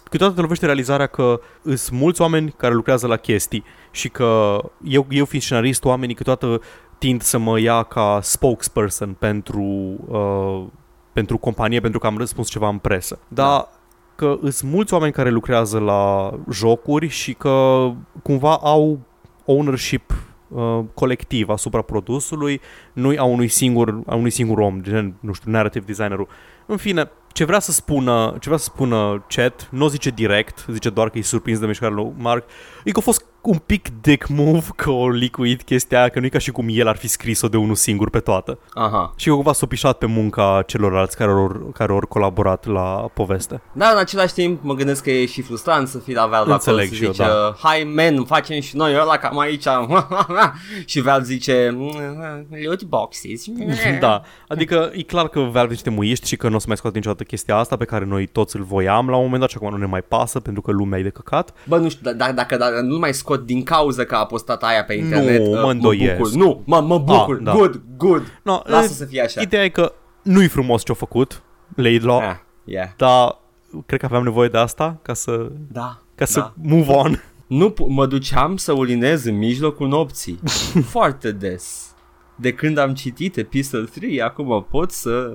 câteodată te lovește realizarea că sunt mulți oameni care lucrează la chestii și că eu, eu fiind scenarist, oamenii câteodată tind să mă ia ca spokesperson pentru, uh, pentru companie pentru că am răspuns ceva în presă. Dar Da. că sunt mulți oameni care lucrează la jocuri și că cumva au ownership uh, colectiv asupra produsului, nu a unui singur, a unui singur om, gen, nu știu, narrative designerul. În fine, ce vrea să spună, ce vrea să spună chat, nu o zice direct, zice doar că e surprins de mișcarea lui Mark, e că a fost un pic dick move că o licuit chestia aia, că nu e ca și cum el ar fi scris-o de unul singur pe toată. Aha. Și că cumva s-a pișat pe munca celorlalți care au, care au colaborat la poveste. Dar în același timp mă gândesc că e și frustrant să fii la Valve Înțeleg acolo și eu, să zice, da. hai men, facem și noi ăla cam aici și Valve zice "Mm, loot boxes da, adică e clar că Valve niște muiști și că nu o să mai scoată niciodată chestia asta pe care noi toți îl voiam la un moment dat și acum nu ne mai pasă pentru că lumea e de căcat. Bă, nu știu, dar dacă, dacă nu mai scot din cauza că a postat aia pe internet Nu, uh, mă mă îndoiesc. bucur. Nu, mă, mă bucur, Ah, da. good, good No, Lasă e- să fie așa Ideea e că nu-i frumos ce-a făcut Laidlaw, Ah, yeah. dar cred că aveam nevoie de asta ca să, Da, ca să da. move on. Nu pu- mă duceam să urinez în mijlocul nopții Foarte des De când am citit Epistle 3 Acum pot să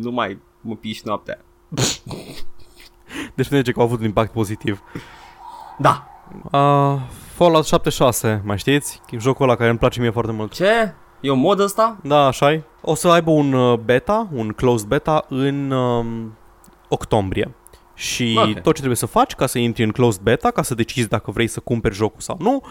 nu mai mă piși noaptea Deci nu zice că au avut un impact pozitiv. Da Uh, Fallout 76, mai știți? Jocul ăla care îmi place mie foarte mult. Ce? E un mod ăsta? Da, așa e. O să aibă un uh, beta, un closed beta în um, octombrie. Și Ok. tot ce trebuie să faci ca să intri în closed beta, ca să decizi dacă vrei să cumperi jocul sau nu,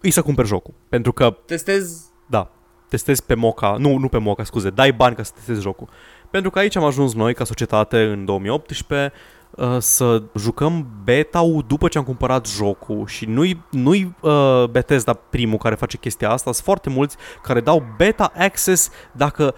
e să cumperi jocul. Pentru că, Testez da, testezi pe Moca, nu, nu pe Moca, scuze, dai bani ca să testezi jocul. Pentru că aici am ajuns noi ca societate în 2018 uh, să jucăm beta-ul după ce am cumpărat jocul și nu-i, nu-i uh, Bethesda primul care face chestia asta, sunt foarte mulți care dau beta access dacă,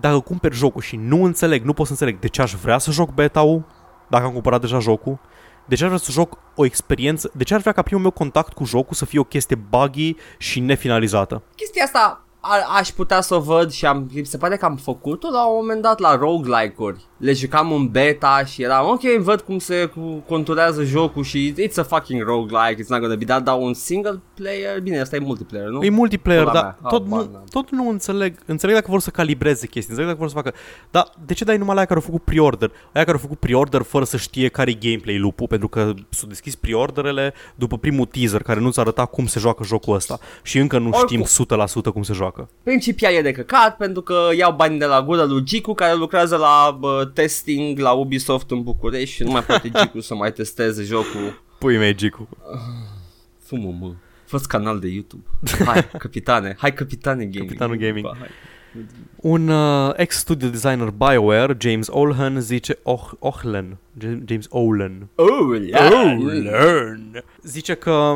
dacă cumperi jocul și nu înțeleg, nu pot să înțeleg de ce aș vrea să joc beta-ul dacă am cumpărat deja jocul, de ce aș vrea să joc o experiență, de ce aș vrea ca primul meu contact cu jocul să fie o chestie buggy și nefinalizată. Chestia asta a- aș putea să o văd și am, mi se pare că am făcut-o la un moment dat la roguelike-uri. Le jucam în beta și eram ok, văd cum se cu- conturează jocul și it's a fucking roguelike, it's not gonna be that, dar un single player, bine, asta e multiplayer, nu? E multiplayer, Pula dar mea. tot, Oh, nu, man, da. tot nu înțeleg. Înțeleg dacă vor să calibreze chestii, înțeleg dacă vor să facă... Dar de ce dai numai la aia care au făcut pre-order? Aia care au făcut pre-order fără să știe care e gameplay lupul, pentru că s-au deschis pre-orderele după primul teaser care nu-ți arăta cum se joacă jocul ăsta și încă nu Oricum. știm 100% cum se joacă. Principial e de căcat pentru că iau bani de la gură lui Gicu care lucrează la bă, testing la Ubisoft în București și nu mai poate Gicu să mai testeze jocul. Pui mei, Gicu. Fumă mă. Fost canal de YouTube. Hai, capitane. Hai, capitane gaming. Capitanul gaming. Ba, hai. Un uh, ex-studio designer BioWare, James Olhan, zice oh, Ohlen, J- James Olen, Oh, yeah. learn. Zice că,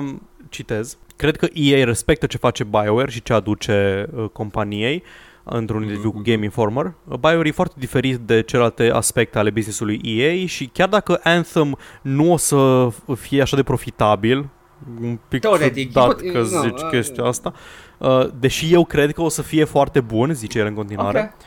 citez, cred că EA respectă ce face BioWare și ce aduce uh, companiei într-un interviu cu Game Informer. Uh, BioWare e foarte diferit de celelalte aspecte ale business-ului EA și chiar dacă Anthem nu o să fie așa de profitabil, un pic Teoretic, ciudat ipot- că nu, zici uh, chestia asta, uh, deși eu cred că o să fie foarte bun, zice el în continuare. Ok.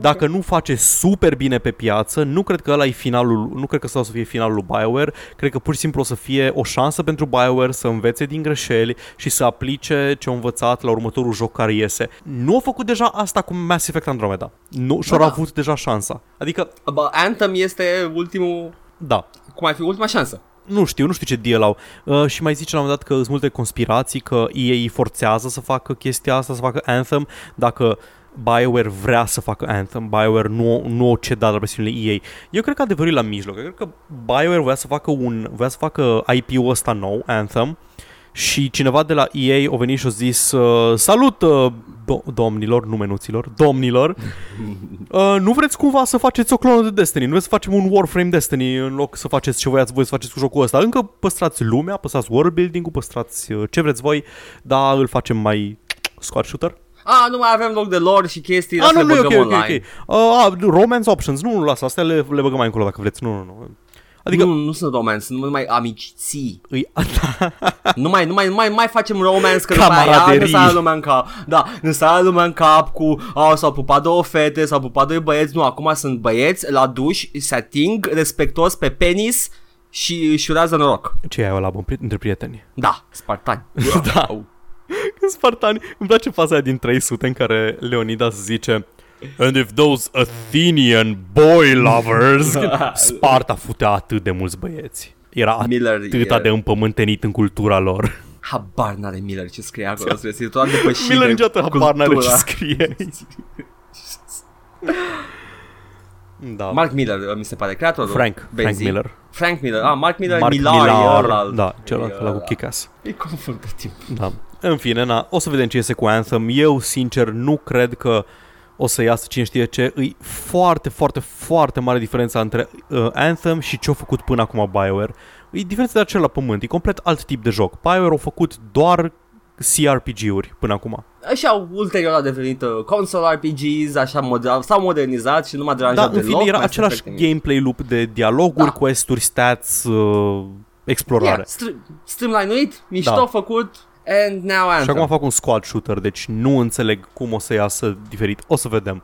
Dacă nu face super bine pe piață, nu cred că ăla e finalul, nu cred că ăsta o să fie finalul lui BioWare, cred că pur și simplu o să fie o șansă pentru BioWare să învețe din greșeli și să aplice ce au învățat la următorul joc care iese. Nu au făcut deja asta cu Mass Effect Andromeda. Nu, și-au da. avut deja șansa. Adică, Bă, Anthem este ultimul, da, cum ar fi ultima șansă. Nu știu, nu știu ce deal au. Uh, și mai zice la un moment dat că sunt multe conspirații, că EA îi forțează să facă chestia asta, să facă Anthem, dacă BioWare vrea să facă Anthem, BioWare nu, nu o cedat la presiunile EA. Eu cred că adevărul e la mijloc. Eu cred că BioWare vrea să facă un, vrea să facă IP-ul ăsta nou, Anthem, și cineva de la EA a venit și a zis uh, Salut, uh, do- domnilor, nu menuților, domnilor, uh, nu vreți cumva să faceți o clonă de Destiny? Nu vreți să facem un Warframe Destiny în loc să faceți ce voiați voi să faceți cu jocul ăsta? Încă păstrați lumea, păstrați world building-ul, păstrați uh, ce vreți voi, dar îl facem mai squad shooter? A, nu mai avem loc de lore și chestii, Ah, să nu, le nu, e băgăm ok, ok, online. ok. Uh, ah, romance options, nu, nu, lasă, astea le, le băgăm mai încolo dacă vreți, nu, nu, nu. Adică, Nu, nu sunt romance, sunt numai amiciții. îi, Nu mai, nu mai, nu mai, mai facem romance că după aia ne Camaraderii. sare lumea în cap. Da, ne sare lumea în cap cu au, s-au pupat două fete, s-au pupat doi băieți. Nu, acum sunt băieți la duș, se ating respectos pe penis și își urează noroc. ce e aia la bun, pri- între prieteni? Da, spartani. da. Când Spartani, îmi place faza aia din 300 în care Leonidas zice And if those Athenian boy lovers Sparta futea atât de mulți băieți Era Miller atâta e- de împământenit în cultura lor Habar n-are Miller ce scrie acolo, să vezi, e toată depășit Miller de niciodată habar n-are ce cultura. scrie Da Mark Miller, mi se pare, creatorul. Frank, Frank Benzii. Miller Frank Miller, ah, Mark Miller, Mark Millar, e Millar ălalt. Da, celălalt E la cu ăla. Kick-Ass E confundativ. Da. În fine, na, o să vedem ce iese cu Anthem. Eu, sincer, nu cred că o să iasă cine știe ce. E foarte, foarte, foarte mare diferența între uh, Anthem și ce-a făcut până acum BioWare. E diferența de acela la pământ. E complet alt tip de joc. BioWare au făcut doar CRPG-uri până acum. Așa, ulterior a devenit uh, console RPGs, așa, moder- s-au modernizat și nu m-a deranjat Dar, în deloc. fine, era mai același sunt efecte gameplay loop de dialoguri, Da. quest-uri, stats, uh, explorare. Yeah, str- streamline-uit, mișto Da. făcut, and now Anthem. Și acum fac un squad shooter, deci nu înțeleg cum o să iasă diferit. O să vedem.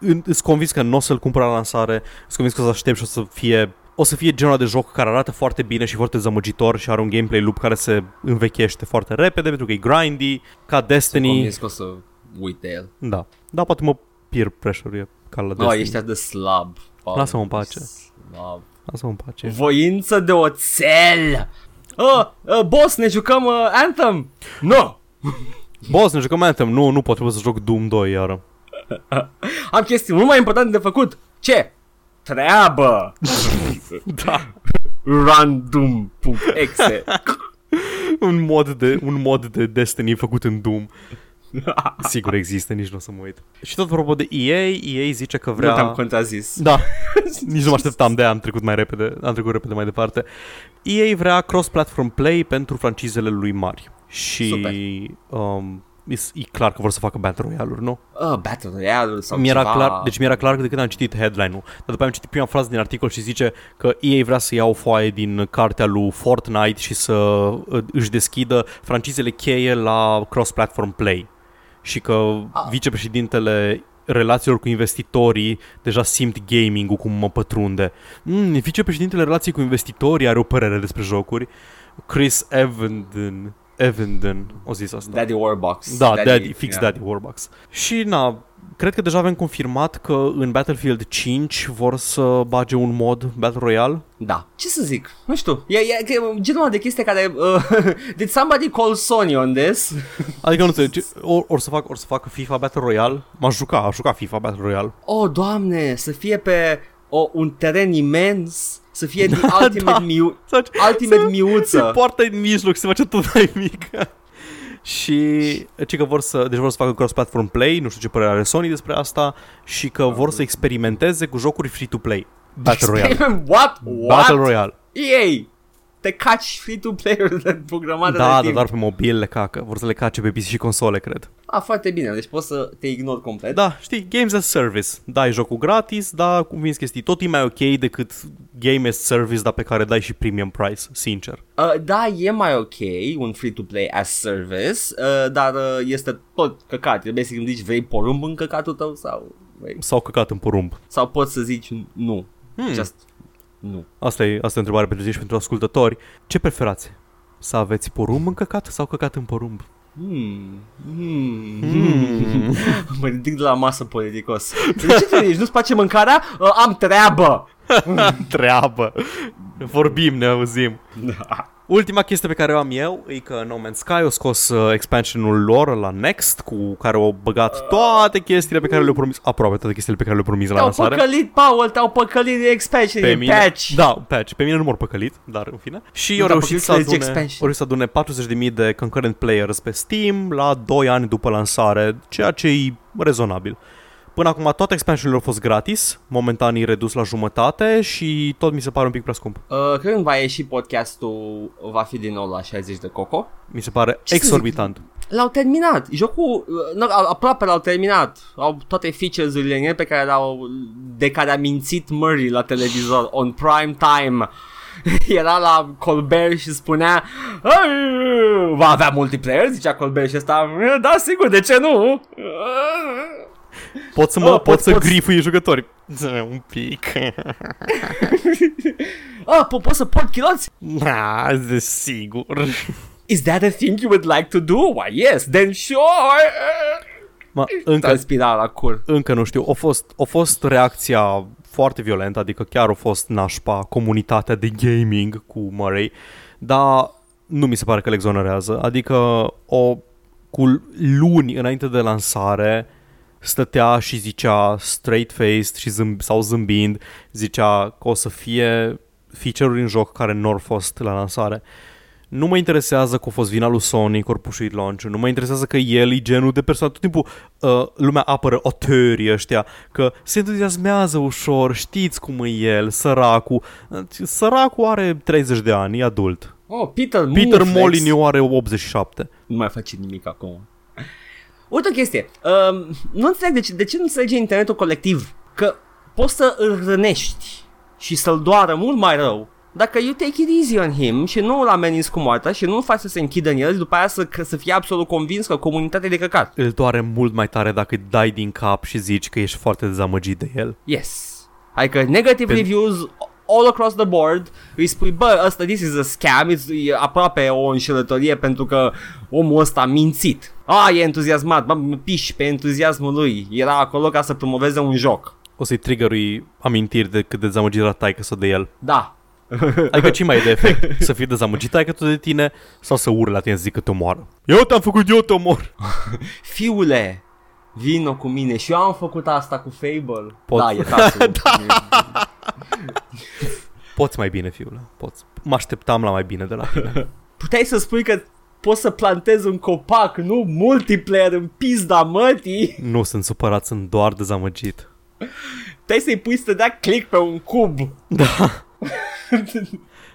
În- Îți convins că nu o să-l cumpăr la lansare, îți convins că o să aștept și o să fie o să fie genul de joc care arată foarte bine și foarte zămăgitor și are un gameplay loop care se învechește foarte repede pentru că e grindy, ca Sunt Destiny. convins că o să uit de el. Da. Da, poate mă peer pressure ca la No, Destiny. ești atât de slab. Paul, Lasă-mă în pace. Slab. Lasă-mă în pace. Voință de oțel! Oh, uh, boss, ne jucăm uh, Anthem! Nu! Boss, ne jucăm Anthem. Nu, nu pot, trebuie să joc Doom 2 iară. Am chestii mult mai importante de făcut. Ce? Treabă! Da. Random.exe un mod de, un mod de Destiny făcut în Doom. Sigur există, nici nu o să mă uit. Și tot apropo de EA, EA zice că Nu te-am vrea... contrazis. Da, nici nu mă așteptam de am trecut mai repede, am trecut repede mai departe. EA vrea cross-platform play pentru francizele lui mari. Și Super. um, e, e clar că vor să facă Battle Royale-uri, nu? Uh, Battle Royale sau Mi-era ceva. clar, deci mi-era clar de când am citit headline-ul, dar după aia am citit prima frază din articol și zice că EA vrea să ia o foaie din cartea lui Fortnite și să uh, își deschidă francizele cheie la cross-platform play. Și că Ah. vicepreședintele relațiilor cu investitorii deja simt gaming-ul cum mă pătrunde. Mm, vicepreședintele relației cu investitorii are o părere despre jocuri. Chris Evenden, Evenden, o zis asta. Daddy Warbox. Da, Daddy, Daddy fix yeah. Daddy Warbucks. Și na, cred că deja avem confirmat că în Battlefield 5 vor să bage un mod Battle Royale. Da. Ce să zic? Nu știu. E, e, e genul ăla de chestie care... Uh, did somebody call Sony on this? Adică nu înțeleg, ce- or, or, să fac, or să facă FIFA Battle Royale. M-aș juca, aș juca FIFA Battle Royale. Oh, doamne, să fie pe o, un teren imens, să fie the Da, ultimate, da. miu, Să- ultimate se- miuță. Se poartă în mijloc, se face tot mai mic. Și ce că vor să, deci vor să facă cross-platform play, nu știu ce părere are Sony despre asta, și că vor să experimenteze cu jocuri free-to-play. Battle Royale. Experiment- What? What? Battle Royale. EA, te caci free-to-play de programare Da, de dar timp. doar pe mobil le cacă. Vor să le cace pe PC și console, cred. Ah, foarte bine, deci poți să te ignori complet. Da, știi, Games as Service. Dai jocul gratis, da, cum vinzi chestii. Tot e mai ok decât Game as Service, dar pe care dai și premium price, sincer. Uh, da, e mai ok un free-to-play as service, uh, dar uh, este tot căcat. Trebuie să gândești, vrei porumb în căcatul tău sau vrei? S-au căcat în porumb. Sau poți să zici nu. Hmm. Just nu. Asta e, asta e o întrebare pentru tine și pentru ascultători. Ce preferați? Să aveți porumb în căcat sau căcat în porumb? Hmm. Hmm. Hmm. mă ridic de la masă politicos. De ce te ridici? Nu-ți place mâncarea? Uh, am treabă! Treabă. Vorbim, ne auzim. Da. Ultima chestie pe care o am eu e că No Man's Sky a scos uh, expansionul lor la Next, cu care au băgat toate chestiile pe care le-au promis, aproape toate chestiile pe care le-au promis la Te-au lansare. păcălit, Paul, te-au păcălit de expansion, Pe pe mine, patch. da, patch. Pe mine nu m-au păcălit, dar în fine. Și Nu eu au te-au reușit să păcălit, adune, zici au expansion. reușit să adune 40.000 de concurrent players pe Steam la 2 ani după lansare, ceea ce e rezonabil. Până acum toate expansionurile au fost gratis, momentan e redus la jumătate și tot mi se pare un pic prea scump. Uh, când va ieși podcastul, va fi din nou la 60 de coco. Mi se pare Ce să exorbitant. L-au terminat. Jocul, uh, nu, aproape l-au terminat. Au toate features-urile în el pe care le-au, de care a mințit Murray la televizor on prime time. Era la Colbert și spunea "Ai, Va avea multiplayer, zicea Colbert și ăsta Da, sigur, de ce nu? Pot să mă, Oh, pot, poți- să poți- grifui jucători. Un pic. Ah, po- poți să pot chiloți? Da, desigur. Is that a thing you would like to do? Why, yes, then sure. Ma, încă, Transpira la cur. încă nu știu. A fost, a fost reacția foarte violentă, adică chiar a fost nașpa comunitatea de gaming cu Murray, dar nu mi se pare că le exonerează. Adică o, cu luni înainte de lansare stătea și zicea straight-faced și zâmb, sau zâmbind, zicea că o să fie feature-uri în joc care nu au fost la lansare. Nu mă interesează că a fost vina lui Sony, că au pușuit launch nu mă interesează că el e genul de persoană, tot timpul uh, lumea apără autorii ăștia, că se entuziasmează ușor, știți cum e el, săracul. Săracul are 30 de ani, e adult. Oh, Peter Peter Moonflex. Molyneux are 87. Nu mai face nimic acum. Uite o chestie. Um, nu înțeleg de ce, de ce nu înțelege internetul colectiv. Că poți să îl rănești și să-l doară mult mai rău dacă you take it easy on him și nu îl ameninți cu moartea și nu îl faci să se închidă în el și după aia să, să fie absolut convins că comunitatea e de căcat. Îl doare mult mai tare dacă îi dai din cap și zici că ești foarte dezamăgit de el. Yes. Adică negative Pen- reviews all across the board, îi spui, bă, ăsta, this is a scam, e aproape o înșelătorie pentru că omul ăsta a mințit. A, e entuziasmat, bă, piși pe entuziasmul lui, era acolo ca să promoveze un joc. O să-i triggerui amintiri de cât de dezamăgit era taică să de el. Da. Adică ce mai e de efect? Să fii dezamăgit taică tu de tine sau să urle la tine să zic că te omoară? Eu te-am făcut, eu te omor! Fiule, vino cu mine și eu am făcut asta cu Fable. Pot. Da, e tasul. Poți mai bine, fiule, poți. Mă așteptam la mai bine de la tine. Puteai să spui că poți să plantezi un copac, nu multiplayer în pizda mătii. nu sunt supărat, sunt doar dezamăgit. Puteai să-i pui să dea click pe un cub.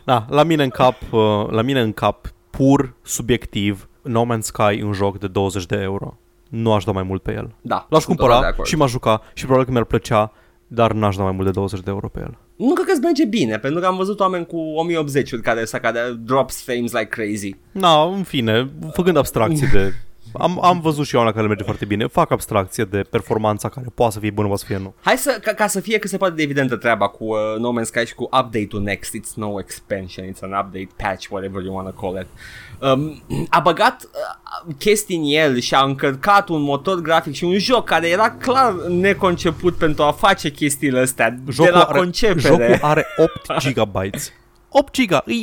Da, la mine în cap, uh, la mine în cap, pur subiectiv, No Man's Sky e un joc de 20 de euro. Nu aș da mai mult pe el. Da. L-aș sunt total de cumpăra acord. și m-aș juca și probabil că mi-ar plăcea, dar n-aș da mai mult de 20 de euro pe el. Nu cred că îți merge bine, pentru că am văzut oameni cu 1080-uri care să care drops frames like crazy. Na, în fine, făcând abstracție de... Am, am văzut și eu una care merge foarte bine. Fac abstracție de performanța care poate să fie bună, poate să fie nu. Hai să, ca, ca să fie cât se poate de evidentă treaba cu uh, No Man's Sky și cu update-ul next. It's no expansion, it's an update patch, whatever you want to call it. Um, a băgat uh, chestii în el și a încărcat un motor grafic și un joc care era clar neconceput pentru a face chestiile astea Jocul de la are, concepere. Jocul are 8 GB. 8 GB, e,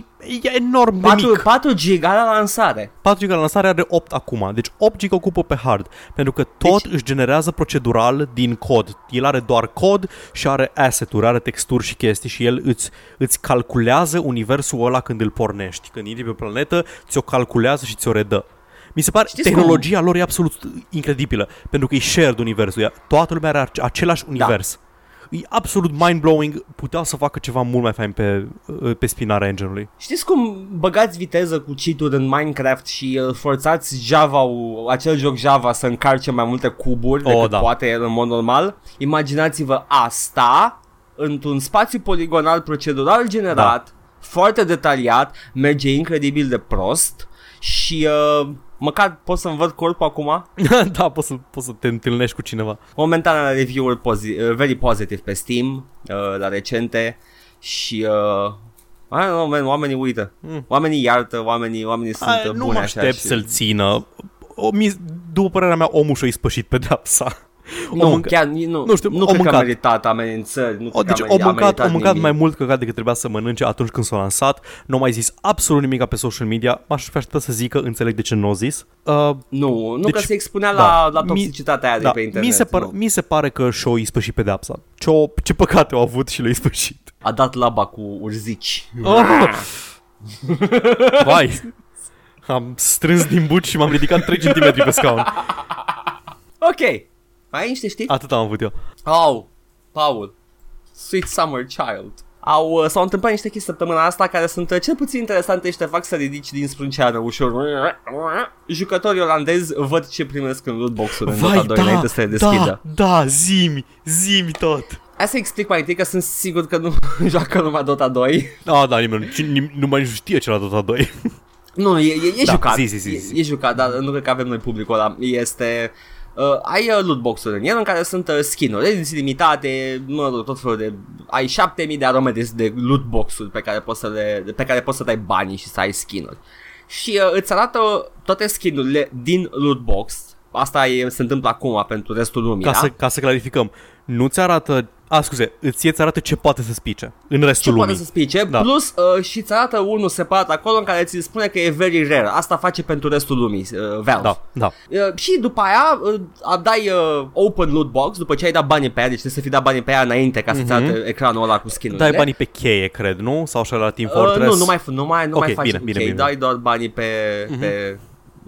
e enorm de 4, mic. 4 giga la lansare. 4 GB la lansare are 8 acum, deci 8 GB ocupă pe hard, pentru că tot deci... își generează procedural din cod. El are doar cod și are asset-uri, are texturi și chestii și el îți, îți calculează universul ăla când îl pornești. Când intri pe planetă, ți-o calculează și ți-o redă. Mi se pare, Știți tehnologia lor e absolut incredibilă, pentru că e shared universul. Ea- Toată lumea are ace- același univers. E absolut mind-blowing, puteau să facă ceva mult mai fain pe, pe spinarea engine-ului. Știți cum băgați viteză cu cheat în Minecraft și uh, forțați Java, acel joc Java să încarce mai multe cuburi Oh, decât da. poate el în mod normal? Imaginați-vă asta într-un spațiu poligonal procedural generat, da. foarte detaliat, merge incredibil de prost și uh, măcar pot să-mi văd corpul acum. da, poți să, poți să te întâlnești cu cineva. Momentan are review-uri pozi- uh, very positive pe Steam, uh, la recente și uh, I don't know, man, oamenii uită. Mm. Oamenii iartă, oamenii, oamenii sunt Ai, uh, nu buni mă așa aștept și... să-l țină. O, mi, după părerea mea, omul și-a ispășit pedepsa. Nu, mânca- chiar nu, nu știu, nu o cred că a mâncat. meritat amenințări. Nu O, cred deci că a o meri- a mâncat, meritat o mâncat nimic. mai mult căcat decât trebuia să mănânce atunci când s-a lansat. Nu a mai zis absolut nimic pe social media. M-aș fi așteptat să zică, înțeleg de ce nu a zis. Uh, Nu, nu Deci, că se expunea da, la, la mi- toxicitatea aia da, de pe internet. mi, se par, nu. mi se pare că și-o ispășit pedeapsa. Ce, ce păcate au avut și le-a ispășit. A dat laba cu urzici. Oh! Vai! Am strâns din buci și m-am ridicat 3 cm pe scaun. Ok. Mai ai niște știri? Atât am avut eu. Oh, Paul. Sweet Summer Child. Au, uh, s-au întâmplat niște chestii săptămâna asta care sunt uh, cel puțin interesante și te fac să ridici din sprânceană ușor. Jucătorii olandezi văd ce primesc în lootbox-uri în Dota Vai, 2 da, înainte să le deschidă. da, da, zimi, zimi tot. Hai să explic mai întâi că sunt sigur că nu joacă numai Dota 2. Da, da, nimeni, ci- nim- nu mai știe ce la Dota 2. Nu, nu, e, e, e Da, jucat. zi, zi, zi, zi. E, e jucat, dar nu cred că avem noi publicul ăla. Este... Uh, ai uh, lootbox-uri în el în care sunt uh, skin-uri, ediții limitate, mă rog, tot felul de... Ai 7000 de arome de, de lootbox-uri pe care poți să le, pe care poți să dai banii și să ai skin-uri. Și uh, îți arată toate skin-urile din lootbox. Asta e, se întâmplă acum pentru restul lumii, Ca, da? să, ca să clarificăm, nu-ți arată... A, scuze, îți îți arată ce poate să spice în ce restul poate lumii. să spice, Da. da. plus uh, și îți arată unul separat acolo în care ți spune că e very rare. Asta face pentru restul lumii, uh, Valve. Da, da. Uh, și după aia uh, a- dai uh, open loot box după ce ai dat banii pe ea, deci trebuie să fi dat banii pe ea înainte ca să-ți Mhm. arate ecranul ăla cu skin Dai banii pe cheie, cred, nu? Sau așa la Team Fortress? Uh, nu, nu mai, nu mai, nu Ok, mai faci bine, ok, bine, bine. dai doar banii pe, pe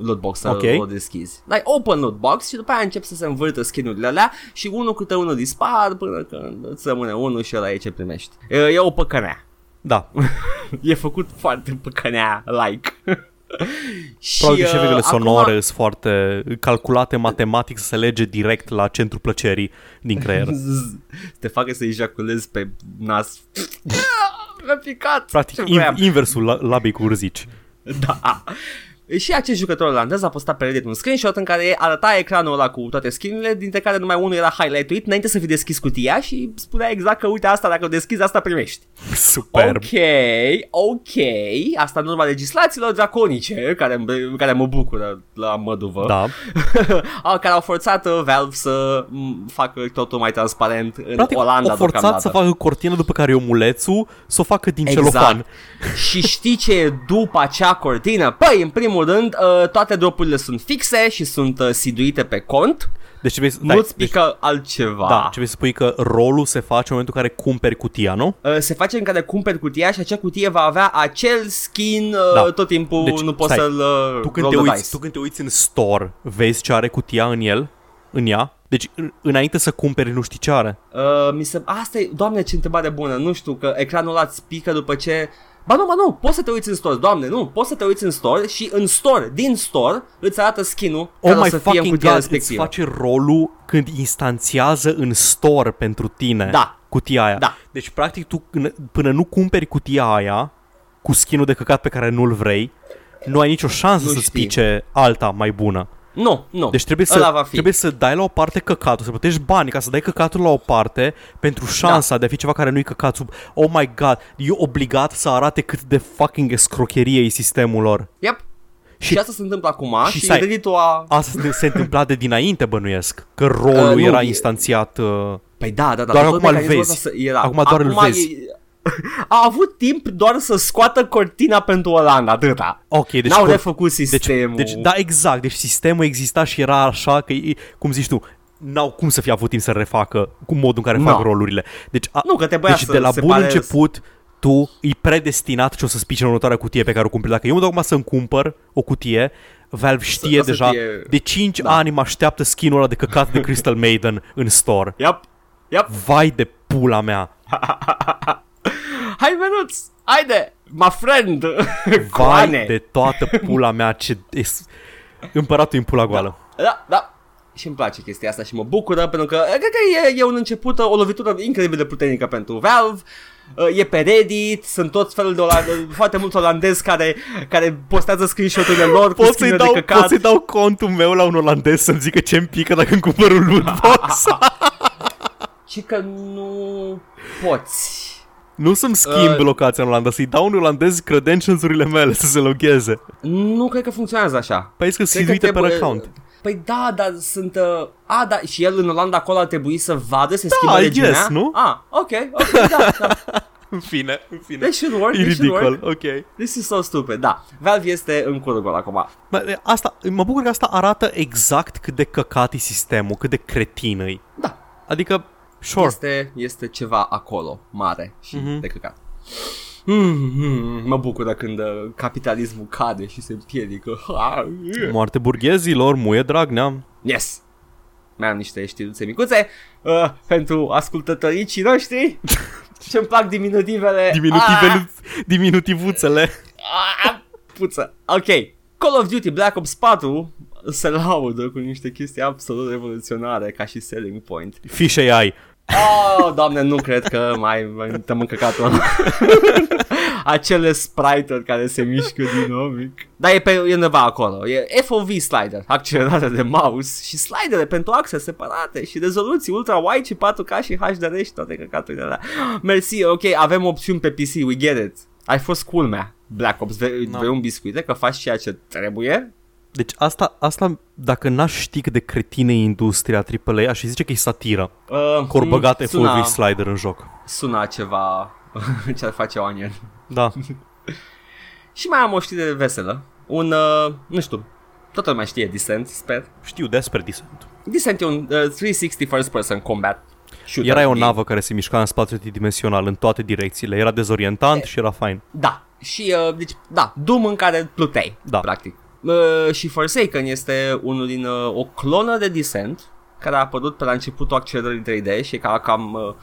loot box să Ok. o deschizi. Dai open loot box și după aia încep să se învârtă skinurile alea și unul câte unul dispar până când îți rămâne unul și ăla e ce primești. E, e o păcănea. Da, E făcut foarte păcănea like. și, probabil că și uh, efectele acum- sonore sunt foarte calculate matematic să se lege direct la centru plăcerii din creier. Zzz, te facă să ejaculezi pe nas. Mi-a picat. Practic, Ce voiam? in, inversul la, labii cu urzici. Da. Și acest jucător olandez a postat pe Reddit un screenshot în care arăta ecranul ăla cu toate skin-urile, dintre care numai unul era highlight-uit înainte să fi deschis cutia și spunea exact că uite asta, dacă o deschizi, asta primești. Superb. Ok, ok, asta în urma legislațiilor draconice, care, care mă bucură la măduvă, Da. au- care au forțat uh, Valve să m, facă totul mai transparent în Practic, Olanda o forțat deocamdată. să facă cortină după care omulețul să o facă din Exact. celofan. și știi ce e după acea cortină? Păi, în primul rând, uh, toate dropurile sunt fixe și sunt uh, siduite pe cont. Deci trebuie să... Nu-ți deci, pică altceva. da, trebuie să spui că rolul se face în momentul în care cumperi cutia, nu? Uh, se face în care cumperi cutia și acea cutie va avea acel skin uh, Da. tot timpul, Deci, nu poți stai. să-l uh, Tu când, roll te the uiți, dice. tu când te uiți în store, vezi ce are cutia în el, în ea. Deci, în- înainte să cumperi, nu știi ce are. Uh, mi se... Asta e, doamne, ce întrebare bună, nu știu, că ecranul ăla îți pică după ce... Ba nu, ba nu, poți să te uiți în store, doamne, nu, poți să te uiți în store și în store, din store, îți arată skin-ul Oh care o my să fie în fucking cutia god, îți respectivă. face rolul când instanțiază în store pentru tine Da. cutia aia. Da. Deci, practic, tu până- până nu cumperi cutia aia cu skinul de căcat pe care nu-l vrei, nu ai nicio șansă Nu să știi. spice alta mai bună. Nu, nu. Deci trebuie Ăla să, va fi. trebuie să dai la o parte căcatul, să plătești bani ca să dai căcatul la o parte pentru șansa de a fi ceva care nu-i căcat sub... Oh my god, e obligat să arate cât de fucking escrocherie e sistemul lor. Yep. Și, Și- și asta se întâmplă acum și și, stai. Reddit-ul a... Asta se- se întâmpla de dinainte, bănuiesc, că rolul Uh, nu, era e- instanțiat... Uh... Păi da, da, da. Doar tot acum îl mecanismul vezi. ăsta să- Era. Acum doar îl vezi. E... A avut timp doar să scoată cortina pentru Olanda, atâta. Ok, deci... N-au cor- refăcut deci, sistemul. deci, da, exact, deci sistemul exista și era așa că, e- cum zici tu, n-au cum să fie avut timp să refacă cu modul în care No. fac rolurile. Deci, a, Nu, că trebuia deci să de la se bun pare- început, tu e predestinat ce o să spici în următoarea cutie pe care o cumperi. Dacă eu mă duc acum să-mi cumpăr o cutie, Valve știe o să deja, fie- de 5 da. ani mă așteaptă skin-ul ăla de căcat de Crystal Maiden în store. Yep. Yep. Vai de pula mea! Hai, Venuț! Haide! My friend! Vai Coane! de toată pula mea ce... Es... Împăratul în pula goală. Da, da. Și îmi place chestia asta și mă bucură pentru că cred că e, e un început, o lovitură incredibil de puternică pentru Valve. Uh, E pe Reddit, sunt tot felul de oland- foarte mulți olandezi care, care postează screenshot-urile lor cu Pot să-i, skin de dau, căcat. pot să-i dau contul meu la un olandez să-mi zică ce-mi pică dacă îmi cumpăr un loot box. Și că nu poți. Nu să-mi schimb Uh, locația în Olanda, să-i dau un olandez credentials-urile mele să se logheze. Nu cred că funcționează așa. Păi că Cred că sunt pe trebuie- account. Păi da, dar sunt... Uh, a, da, și el în Olanda acolo ar trebui să vadă, se schimbă I regiunea? guess, nu? Ah, ok, ok, da, da. În fine, în fine. They should work, E they should ridicol, work. ok. This is so stupid, da. Valve este în curul gol acum. Bă, Asta, mă bucur că asta arată exact cât de căcat e sistemul, cât de cretin e. Da. Adică, sure. Este, este ceva acolo, mare și Mhm. de căcat. Mm, mm, mă bucur când uh, capitalismul cade și se împiedică. Ha, yeah. Moarte burghezilor, muie Dragnea. Yes! Mai am niște știruțe micuțe uh, pentru ascultătoricii noștri. Ce-mi plac diminutivele. Diminutivele, Ah, diminutivuțele. ah, puță. Ok. Call of Duty Black Ops 4 se laudă cu niște chestii absolut revoluționare ca și selling point. Fish AI. Oh, doamne, nu cred că mai mai te-am încăcat Acele sprite care se mișcă dinamic. Dar e, pe, e undeva acolo. E FOV slider, accelerare de mouse și slidere pentru axe separate și rezoluții ultra-wide și 4K și HDR și toate căcaturile alea. Mersi, ok, avem opțiuni pe PC, we get it. Ai fost cool, mea. Black Ops, vrei, No. vrei un biscuit că faci ceea ce trebuie? Deci asta, asta dacă n-aș ști cât de cretine e industria AAA, aș zice că e satiră. Uh, Că ori băgat suna, FOV slider în joc. suna ceva ce ar face Onion. Da. Și mai am o știre veselă. Un, uh, nu știu, toată lumea știe Descent, sper. Știu despre Descent. Descent e un uh, 360 first person combat shooter. Era o game. navă care se mișca în spațiu tridimensional în toate direcțiile. Era dezorientant și era fain. Da. Și, uh, deci, da, Doom în care pluteai, Da. practic. Uh, și Forsaken este unul din uh, o clonă de Descent care a apărut pe la începutul accelerării 3D și care a cam uh,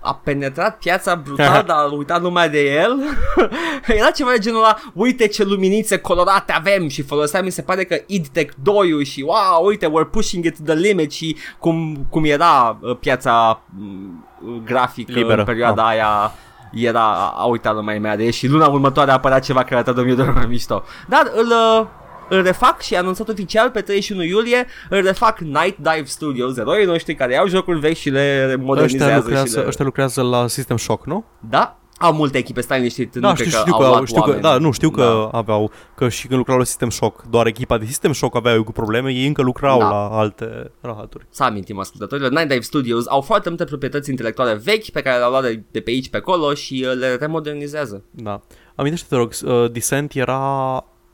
a penetrat piața brutal, dar a uitat lumea de el. Era ceva de genul ăla, uite ce luminițe colorate avem. Și folosea, mi se pare că id Tech 2 și wow, uite, we're pushing it to the limit. Și cum, cum era uh, piața mm, grafică Liberă, în perioada aia era, a uitat lumea mea de el și luna următoare apărea ceva care arăta 2000 de euro mai mișto. Dar îl, uh, îl refac și a anunțat oficial pe 31 iulie, îl refac Night Dive Studios, eroii noștri care iau jocuri vechi și le Ăștia modernizează și lucrează, le... ăștia lucrează la System Shock, nu? Da? Au multe echipe, stai liniștit, Da, nu știu, cred știu, că că, au au, luat știu că, oameni. da, nu, știu că Da. aveau, că și când lucrau la System Shock, doar echipa de System Shock avea eu cu probleme, ei încă lucrau Da. la alte rahaturi. Să amintim ascultătorilor, Night Dive Studios au foarte multe proprietăți intelectuale vechi pe care le-au luat de, de pe aici pe acolo și uh, le remodernizează. Da. Amintește, te rog, uh, Descent era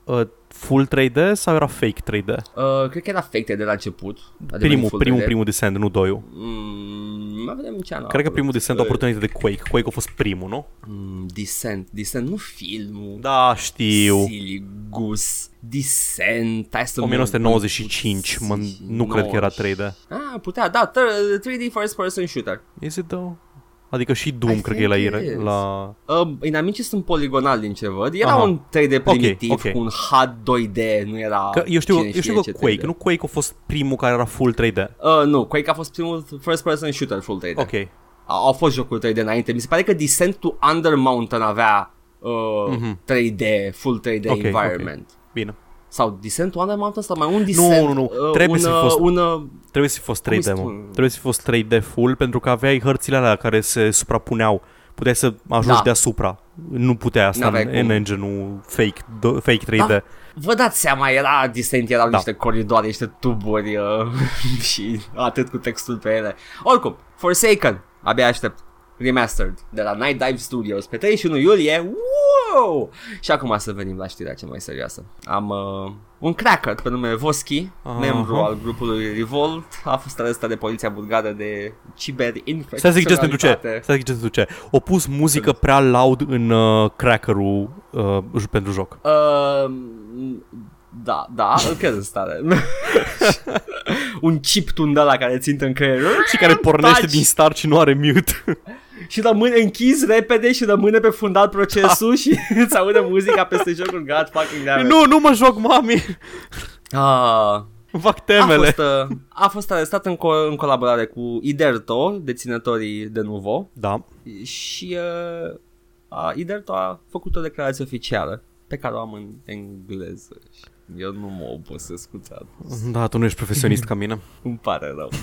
uh, full 3D sau era fake 3D? Uh, cred că era fake de la început. a devenit Primul, full primul, 3D. primul Descent, nu doiul. Mm, mai vedem ce an a Cred că apărut. primul Descent a apărut înainte de Quake. Quake a fost primul, nu? Mm, Descent, Descent, nu filmul. Da, știu. Silly Goose, Descent, hai să mă- 1995, mă, nu cred că era 3D. Ah, putea, da, thir- 3D first person shooter. Is it though? Adică și Doom I cred că e la, think ire, it is. la... Uh, inamicii sunt poligonal din ce văd. Era Aha. un 3D primitiv ok. cu un HUD 2D, nu era Că eu știu, cine eu știe știu ce că Quake, 3D. nu Quake a fost primul care era full 3D. Uh, nu, Quake a fost primul first person shooter full 3D. Ok. Au, au fost jocuri 3D înainte. Mi se pare că Descent to Under Mountain avea uh, Mhm. 3D, full 3D Ok, environment. Bine. Sau Descent to Under Mountain sau mai un Descent? nu, nu. Uh, Trebuie un, să fi uh, fost- Un, uh, Trebuie să fi fost Cum îi 3D, mă. spun? Trebuie să fi fost 3D full pentru că aveai hărțile alea care se suprapuneau. Puteai să ajungi Da. deasupra. Nu puteai asta N-aveai în, cum. în engine-ul fake, do, fake 3D. Da. Vă dați seama, era Descent, erau Da. niște coridoare, niște tuburi uh, și atât cu textul pe ele. Oricum, Forsaken, abia aștept. Remastered de la Night Dive Studios pe 31 iulie. Wow! Și acum să venim la știrea cea mai serioasă. Am uh, un cracker pe nume Voschi, Aha. membru al grupului Revolt, a fost arestat de poliția bulgară de ciberinfracționalitate. Stai să ziceți pentru ce. Stai să ziceți pentru ce. O pus muzică prea loud în uh, crackerul uh, j- pentru joc. Uh, da, da, îl cred în stare. un chip tundă la care țintă în creier. Și care pornește Taci! din start și nu are mute. Și rămâne închis repede și rămâne pe fundat procesul și îți aude muzica peste jocul God fucking damn it. nu, nu mă joc, mami. Ah, Îmi fac a, temele. fost, uh, a fost arestat în, co- în colaborare cu Iderto, deținătorii de Nuvo Da. și uh, a, Iderto a făcut o declarație oficială pe care o am în engleză. și Eu nu mă obosesc cu tradusul. Da, tu nu ești profesionist ca mine. Îmi pare rău.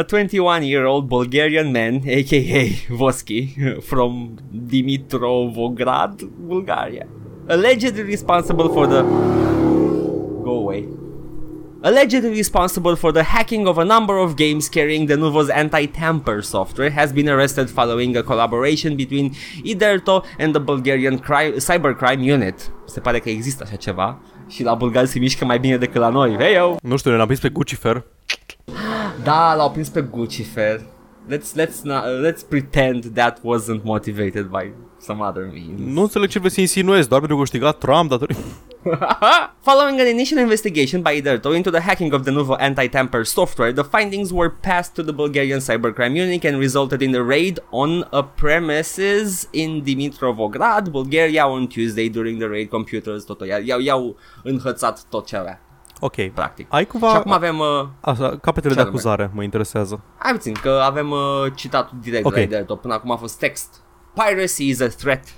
A 21-year-old Bulgarian man, aka Voski, from Dimitrovograd, Bulgaria, allegedly responsible for the... Go away. Allegedly responsible for the hacking of a number of games carrying the Nuvo's anti-tamper software, has been arrested following a collaboration between Iderto and the Bulgarian cri- Cybercrime Unit. Se pare că există așa ceva și la bulgari se mișcă mai bine decât la noi. Hey, yo! Nu știu, ne-am pe Guccifer. Da, l-au prins pe. Let's let's not, let's pretend that wasn't motivated by some other means. Nu înțeleg ce vrei să insinuezi, doar pentru că câștigat Trump datorită... Following an initial investigation by Iderto into the hacking of the Nuvo anti-tamper software, the findings were passed to the Bulgarian cybercrime unit and resulted in a raid on a premises in Dimitrovograd, Bulgaria, on Tuesday during the raid computers. I-au, i-au înhățat tot ce avea, Ok. practic. Ai cumva... Și acum avem... Uh, Asta, capetele Ce de anume? acuzare mă interesează. Hai puțin, că avem uh, citatul direct Ok. okay. de la Iderto. Până acum a fost text. Piracy is a threat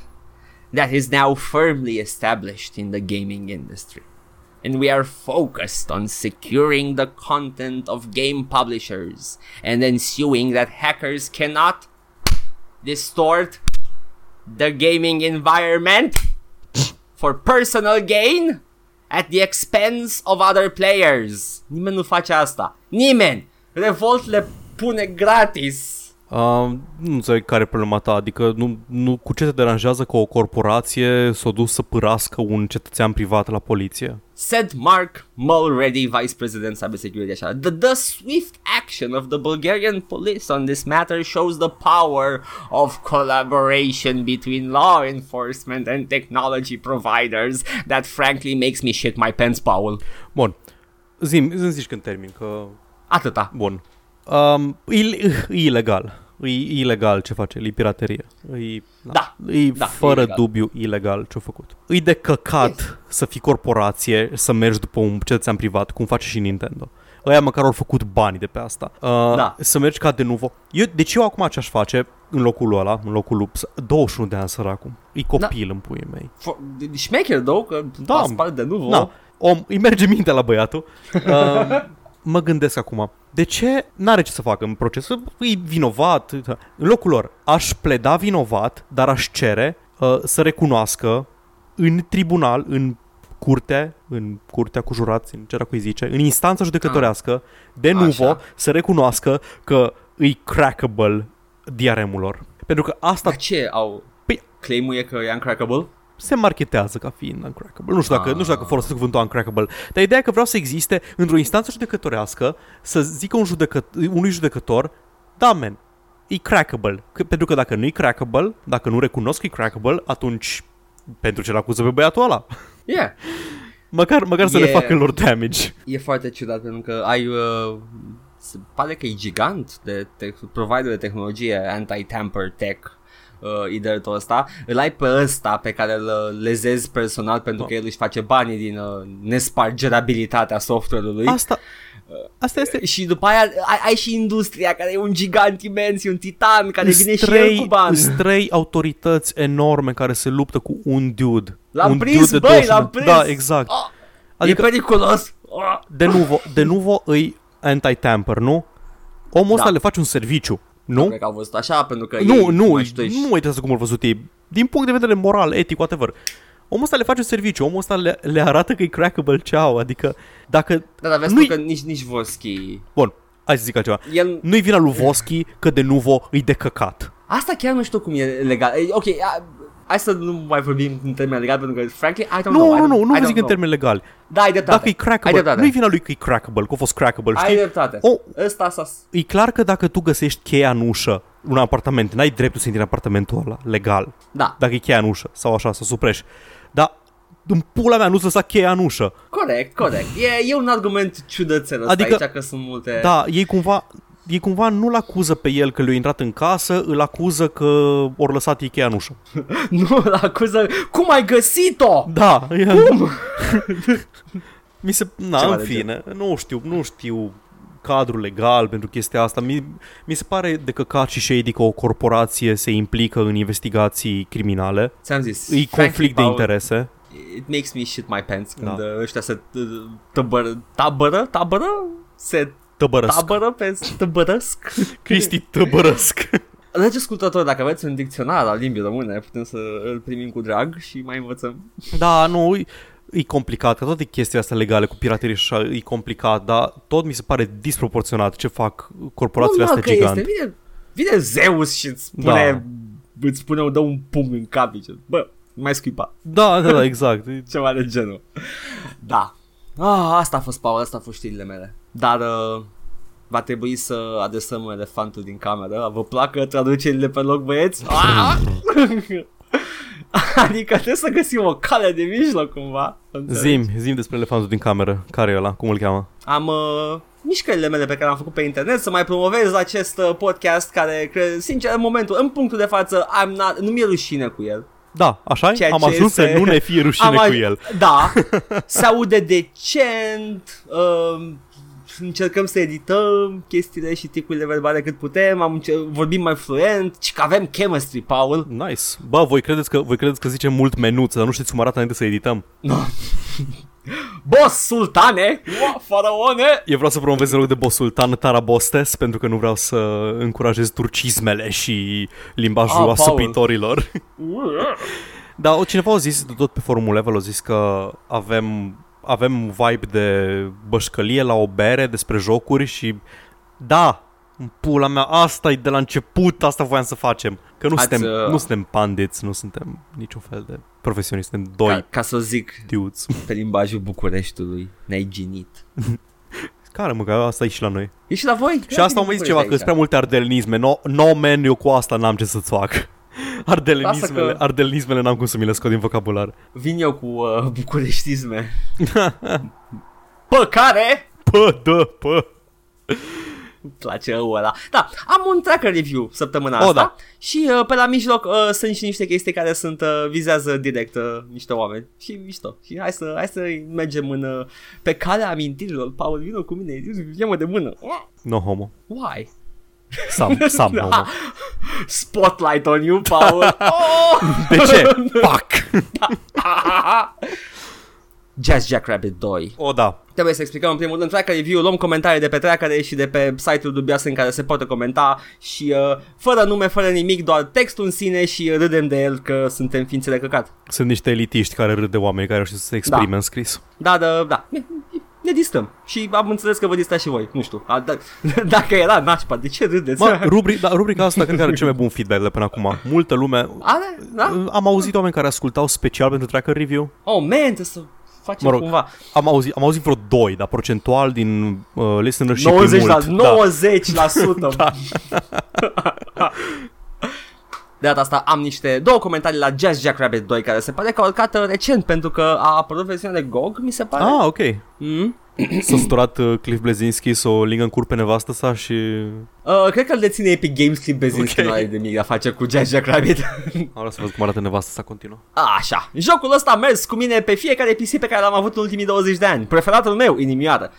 that is now firmly established in the gaming industry. And we are focused on securing the content of game publishers and ensuring that hackers cannot distort the gaming environment for personal gain at the expense of other players. Nimeni nu face asta. Nimeni! Revolt le pune gratis. Uh, nu înțeleg care e problema ta, adică nu, nu, cu ce te deranjează că o corporație s-a dus să pârască un cetățean privat la poliție? Said Mark Mulready, Vice President Cybersecurity așa. The, the swift action of the Bulgarian police on this matter shows the power of collaboration between law enforcement and technology providers that frankly makes me shit my pants, Paul. Bun, zim, îmi zici când termin, că... Atâta. Bun. Um, e, e ilegal. E ilegal ce face, e piraterie. E, Da. E Da, fără e ilegal. dubiu ilegal ce-a făcut. E de căcat Yes. să fii corporație, să mergi după un cetățean privat, cum face și Nintendo. Ăia măcar au făcut bani de pe asta. Uh, Da. Să mergi ca de nuvo. Eu, deci eu acum ce-aș face în locul ăla, în locul lui, 21 de ani săracul. E copil în puii mei. For, șmecher, though, că Da. da. spart de nuvo. Na, om, îi merge mintea la băiatul. Uh, mă gândesc acum, de ce n-are ce să facă în proces? E vinovat. În locul lor, aș pleda vinovat, dar aș cere uh, să recunoască în tribunal, în curte, în curtea cu jurați, în ce dracu îi zice, în instanța judecătorească, de Așa. nuvo, să recunoască că îi crackable DRM-ul lor. Pentru că asta Dar ce au... Păi- Claimul e că e uncrackable? Se marketează ca fiind uncrackable. Nu știu dacă, Ah. nu știu dacă folosesc cuvântul uncrackable, dar ideea e că vreau să existe într-o instanță judecătorească să zică un judecă, unui judecător, da, man, e crackable. Că, pentru că dacă nu e crackable, dacă nu recunosc că e crackable, atunci pentru ce l-acuză pe băiatul ăla? Yeah. Măcar, măcar să le Yeah. facă lor damage. E foarte ciudat pentru că ai... Uh, se pare că e gigant de te- provider de tehnologie anti-tamper tech uh, ideatul ăsta, îl ai pe ăsta pe care îl uh, lezezi personal pentru că el își face banii din uh, nespargerabilitatea software-ului Asta, asta este... și după aia ai, ai și industria care e un gigant imens, e un titan care vine și el Străi, cu bani. străi autorități enorme care se luptă cu un dude. L-am un prins, dude de băi, 20 l-am de- prins. Da, exact. Oh, Adică- E periculos. Oh. De nuvo, de nuvo îi anti-tamper, nu? Omul ăsta Da. le face un serviciu, nu? Cred că au văzut așa pentru că Nu, ei nu, mai știu nu mă interesează cum au văzut ei. Din punct de vedere moral, etic, whatever. Omul ăsta le face un serviciu, omul ăsta le, le arată că e crackable ce au, adică dacă... Da, dar vezi Nu-i- tu că nici, nici Voschi Bun, hai să zic altceva. El, Nu-i vina lui Voschi că de nuvo îi de căcat. Asta chiar nu știu cum e legal. E, Ok, a, hai să nu mai vorbim în termeni legal pentru că, frankly, I don't Nu, know. I nu, don't- nu, nu I vă don't zic în know. termeni legali. Da, ai dreptate. Dacă e ai crackable, dreptate. nu-i vina lui că e crackable, că a fost crackable, Ai știi? dreptate. O, Ăsta s-a... e clar că dacă tu găsești cheia în ușă un apartament, n-ai dreptul să intri în apartamentul ăla, legal. Da, Dacă e cheia în ușă sau așa, să suprești. Dar în pula mea nu-ți lăsa cheia în ușă. corect, corect. E, e un argument ciudățel ăsta Adică- aici că sunt multe... Da, ei cumva, ei cumva nu-l acuză pe el că le-a intrat în casă, îl acuză că ori lăsat ei cheia în ușă. Nu, la acuză... Cum ai găsit-o? Da, Cum? Mi se, na, Ceva în de fine, nu știu, nu știu cadrul legal pentru chestia asta. Mi, mi se pare de căcat și shady că o corporație se implică în investigații criminale. Ți-am zis. E frankly, conflict de Paul, interese. It makes me shit my pants când Da. da. ăștia se uh, tăbără, tabără, tabără? Se Tăbărăsc. tabără pe tăbărăsc? Cristi Tăbărăsc. Dragi ascultători, dacă aveți un dicționar al limbii române, putem să îl primim cu drag și mai învățăm. Da, nu, e complicat, că toate chestia astea legale cu piraterie și așa e complicat, dar tot mi se pare disproporționat ce fac corporațiile Normal astea că gigante. este. Vine, vine Zeus și îți spune, da. îți spune, dă un pumn în cap. Zice, bă, nu mai scuipa. Da, da, da, exact. E- Ceva de genul. Da. Ah, asta a fost, Paul, asta a fost știrile mele. Dar uh, va trebui să adresăm elefantul din cameră. Vă placă traducerile pe loc, băieți? Ah! adică trebuie să găsim o cale de mijloc cumva. Înțelegi? Zim, zim despre elefantul din cameră. Care e ăla? Cum îl cheamă? Am uh, mișcările mele pe care am făcut pe internet să mai promovez acest uh, podcast care, cred, sincer, în momentul, în punctul de față, I'm not, nu mi-e rușine cu el. Da, așa Ceea Am ce ajuns este- să nu ne fie rușine Am cu aj- el. Da, se aude decent, uh, încercăm să edităm chestiile și ticurile verbale cât putem, am încer- vorbim mai fluent, și că avem chemistry, Paul. Nice. Bă, voi credeți că, voi credeți că zicem mult menuță, dar nu știți cum arată înainte să edităm? Boss, sultane, Ua, faraone. Eu vreau să promovez în loc de boss sultan Tarabostes pentru că nu vreau să încurajez turcismele și limbajul Ah, Paul. asupitorilor. Dar o- cineva a zis, tot pe forumul level, a zis că avem, avem vibe de bășcălie la o bere despre jocuri și da, în pula mea, asta e de la început, asta voiam să facem. Că nu, Ați, suntem, uh, nu suntem pandits, nu suntem niciun fel de profesioniști, suntem doi Ca, ca să zic dudes. pe limbajul Bucureștiului, ne-ai ginit. Care mă, că asta e și la noi. E și la voi? Și asta am mai zis ceva, că sunt prea multe ardelinisme. No, no man, eu cu asta n-am ce să-ți fac. Ardelinismele, Lasă că- ardelinismele n-am cum să mi le scot din vocabular. Vin eu cu uh, bucureștisme. Pă, care? Pă, dă, pă. Îmi place ăul ăla. Da, am un tracker review săptămâna Oh, asta da. și uh, pe la mijloc uh, sunt și niște chestii care sunt uh, vizează direct uh, niște oameni și mișto. Și hai să, hai să mergem în, uh, pe calea amintirilor. Paul, vină cu mine, ia-mă de mână. No homo. Why? Sam, Sam homo. Spotlight on you, Paul. oh! De ce? Fuck. Jazz Jackrabbit 2. O, da. Trebuie să explicăm în primul rând tracker review, luăm comentarii de pe trackere și de pe site-ul dubioase în care se poate comenta și uh, fără nume, fără nimic, doar textul în sine și râdem de el că suntem ființe de căcat. Sunt niște elitiști care râd de oameni care reușesc să se exprime Da. în scris. Da, da, da. Ne, ne distrăm. Și am înțeles că vă distrați și voi. Nu știu. A, da, dacă era nașpa, de ce râdeți? Mă, rubri, da, rubrica asta cred că are cel mai bun feedback de până acum. Multă lume... Are? Da? Am auzit oameni care ascultau special pentru tracker review. Oh, man, trebuie să facem Mă rog, cumva. Am auzit, am auzit vreo doi, dar procentual din uh, listenership 90 e la, mult. Da. 90%. da. De data asta am niște două comentarii la Jazz Jackrabbit 2 care se pare că a urcat uh, recent pentru că a apărut versiunea de GOG, mi se pare. Ah, ok. Mm? S-a săturat uh, Cliff Blazinski să o lingă în cur pe nevastă sa și... Uh, cred că îl deține Epic Games Clip Bezinski, Ok. okay. nu are de mic de a face cu Jazz Jackrabbit. Am vrea să văd cum arată nevastă sa continuă. Așa, jocul ăsta a mers cu mine pe fiecare PC pe care l-am avut în ultimii 20 de ani. Preferatul meu, inimioară.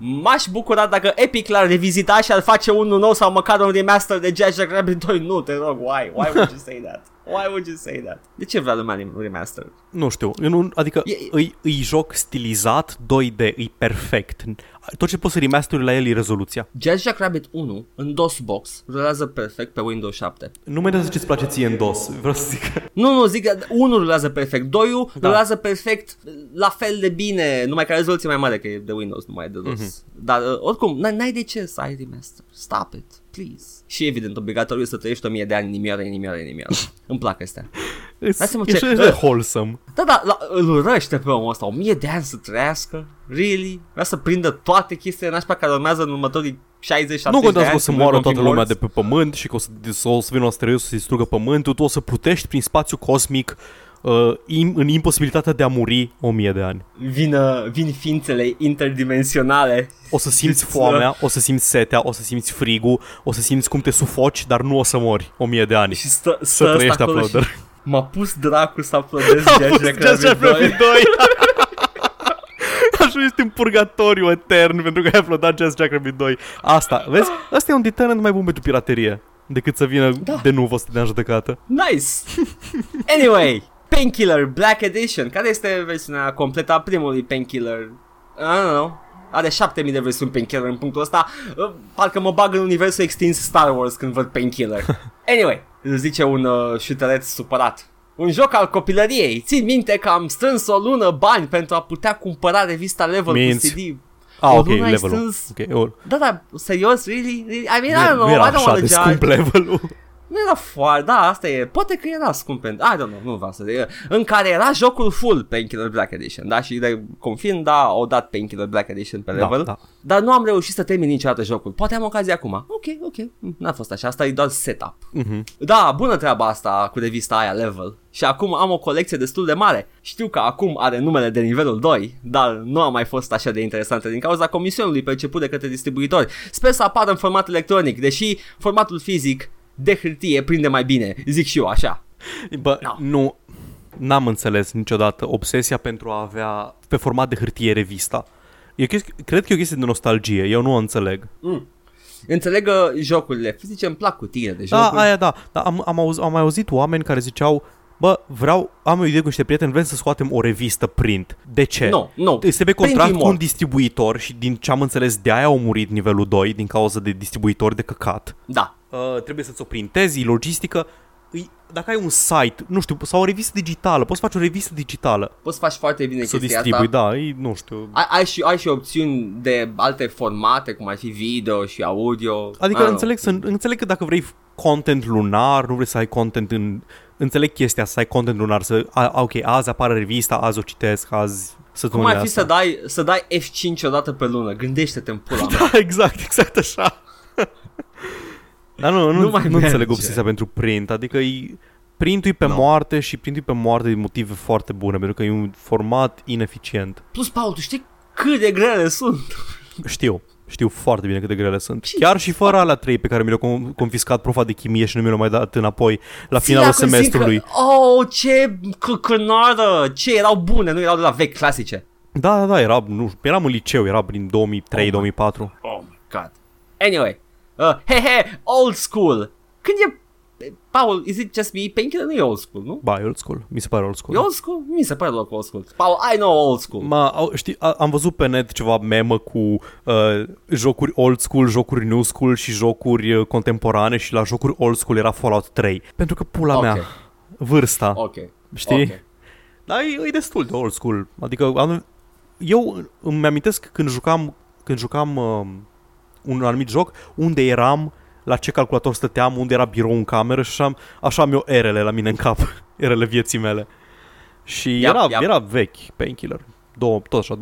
M-aș bucura dacă Epic l-ar revizita și ar face unul nou sau măcar un remaster de Jazz Jackrabbit 2. Nu, te rog, why? Why would you say that? Why would you say that? De ce vrea lumea un remaster? Nu știu, eu nu, adică E- îi, îi joc stilizat 2D, e perfect. Tot ce poți să remasteri la el e rezoluția. Jazz Jackrabbit 1 în DOSBox rulează perfect pe Windows 7. Nu mai ce-ți place ție în DOS. Vreau să zic că... Nu, nu, zic că 1 rulează perfect, 2 Da. da. rulează perfect la fel de bine, numai că rezoluție mai mare că e de Windows, nu mai e de DOS. Mhm. Mm-hmm. Dar uh, oricum, n- n-ai de ce să ai remaster. Stop it, please. Și evident, obligatoriu să trăiești 1000 de ani inimioară, inimioară, inimioară. Îmi plac astea. E, mă, e ce- așa de wholesome. Da, da, la, îl urăște pe omul ăsta, 1000 de ani să trăiască. Really? Vrea să prindă toate chestiile nașpa care urmează în următorii 60 Nu 70 de contează ani. că o să când moară vom fi toată lumea morți. de pe pământ și că o să, o să vină o asteroid să distrugă pământul, tu o să plutești prin spațiu cosmic uh, im, în imposibilitatea de a muri o mie de ani. Vină, vin ființele interdimensionale O să simți Să- foamea, o să simți setea, o să simți frigul, o să simți cum te sufoci, dar nu o să mori o mie de ani. și stă, Să stă ăsta trăiești acolo uploader. și M-a pus dracu să aplodez Am Jazz pus Jazz Jackrabbit 2. Jackrabbit 2. Așa ești în purgatoriu etern pentru că ai uploadat Jazz Jackrabbit 2. Asta, vezi? Asta e un deterrent mai bun pentru piraterie decât să vină Da. de nu să te dea în judecată. Nice! Anyway, Painkiller Black Edition, care este versiunea completă a primului Painkiller? I don't know. Are 7000 de versiuni Painkiller în punctul ăsta. Uh, Parcă mă bag în universul extins Star Wars când văd Painkiller. Anyway, îl zice un uh, șutereț supărat. un joc al copilăriei. Țin minte că am strâns o lună bani pentru a putea cumpăra revista Level Minți. cu CD. Ah, O ok, lună ai levelul. strâns- Ok, or, Da, da, serios, really? really? I mean, I don't nu know, era I don't așa want de to scump judge. levelul. Nu era foarte, da, asta e, poate că era scump pentru, I don't know, nu vreau să zic, în care era jocul full Painkiller Black Edition, da, și de confirm, da, au dat Painkiller Black Edition pe level, Da, da. dar nu am reușit să termin niciodată jocul, poate am ocazia acum, ok, ok, Mm, n-a fost așa, asta e doar setup. Mhm. Da, bună treaba asta cu revista aia Level. Și acum am o colecție destul de mare. Știu că acum are numele de nivelul 2, dar nu a mai fost așa de interesantă din cauza comisionului perceput de către distribuitori. Sper să apară în format electronic, deși formatul fizic de hârtie prinde mai bine, zic și eu așa. Bă, No. nu, n-am înțeles niciodată obsesia pentru a avea pe format de hârtie revista. E o chestie, cred că e o chestie de nostalgie, eu nu o înțeleg. Înțeleg că jocurile fizice îmi plac cu tine de Da, jocuri. aia da, dar am, am, auz, am mai auzit oameni care ziceau Bă, vreau, am o idee cu niște prieteni, vrem să scoatem o revistă print. De ce? Nu, nu. Este pe contract Printul cu un mor. distribuitor și din ce am înțeles de aia au murit nivelul 2 din cauza de distribuitor de căcat. Da. Uh, trebuie să-ți o printezi, logistică. Îi, dacă ai un site, nu știu, sau o revistă digitală, poți face o revistă digitală Poți să faci foarte bine să o chestia distribui, asta. da, e, nu știu. Ai, ai, și, ai și opțiuni de alte formate, cum ar fi video și audio. Adică Ah, înțeleg, să, înțeleg că dacă vrei content lunar, nu vrei să ai content în... Înțeleg chestia să ai content lunar, să... A, ok, azi apare revista, azi o citesc, azi Cum săptămâna ar fi asta. să dai, să dai F5 o dată pe lună? Gândește-te în pula mea. Da, exact, exact așa. Dar nu, nu, Nu nu, mai nu înțeleg merge. obsesia pentru print, adică e, printul e pe Nu. moarte și printul e pe moarte din motive foarte bune, pentru că e un format ineficient. Plus, Paul, tu știi cât de grele sunt? Știu, știu foarte bine cât de grele sunt. Ce Chiar și fără alea trei pe care mi le-a con- confiscat profa de chimie și nu mi le-a mai dat înapoi la Ții finalul dacă zic semestrului. Că, oh, ce căcănară! Ce, erau bune, nu erau de la vechi clasice. Da, da, da, era, nu, eram în liceu, era prin 2003-2004. Oh my god. Anyway, uh, he he, old school. Când e... Paul, is it just me? Painkiller nu e old school, nu? Ba, e old school, mi se pare old school. E old school? Mi se pare loc old school. Paul, I know old school. Ma, au, știi, a, am văzut pe net ceva memă cu uh, jocuri old school, jocuri new school și jocuri uh, contemporane și la jocuri old school era Fallout 3. Pentru că pula Ok. mea, vârsta, Ok. știi? Ok. Dar e, e destul de old school. Adică am, eu îmi amintesc când jucam, când jucam uh, un anumit joc, unde eram, la ce calculator stăteam, unde era birou în cameră și așa, așa am eu erele la mine în cap, erele vieții mele. Și Yep, era, yep. era vechi, Painkiller. Două, tot așa, 2003-2004,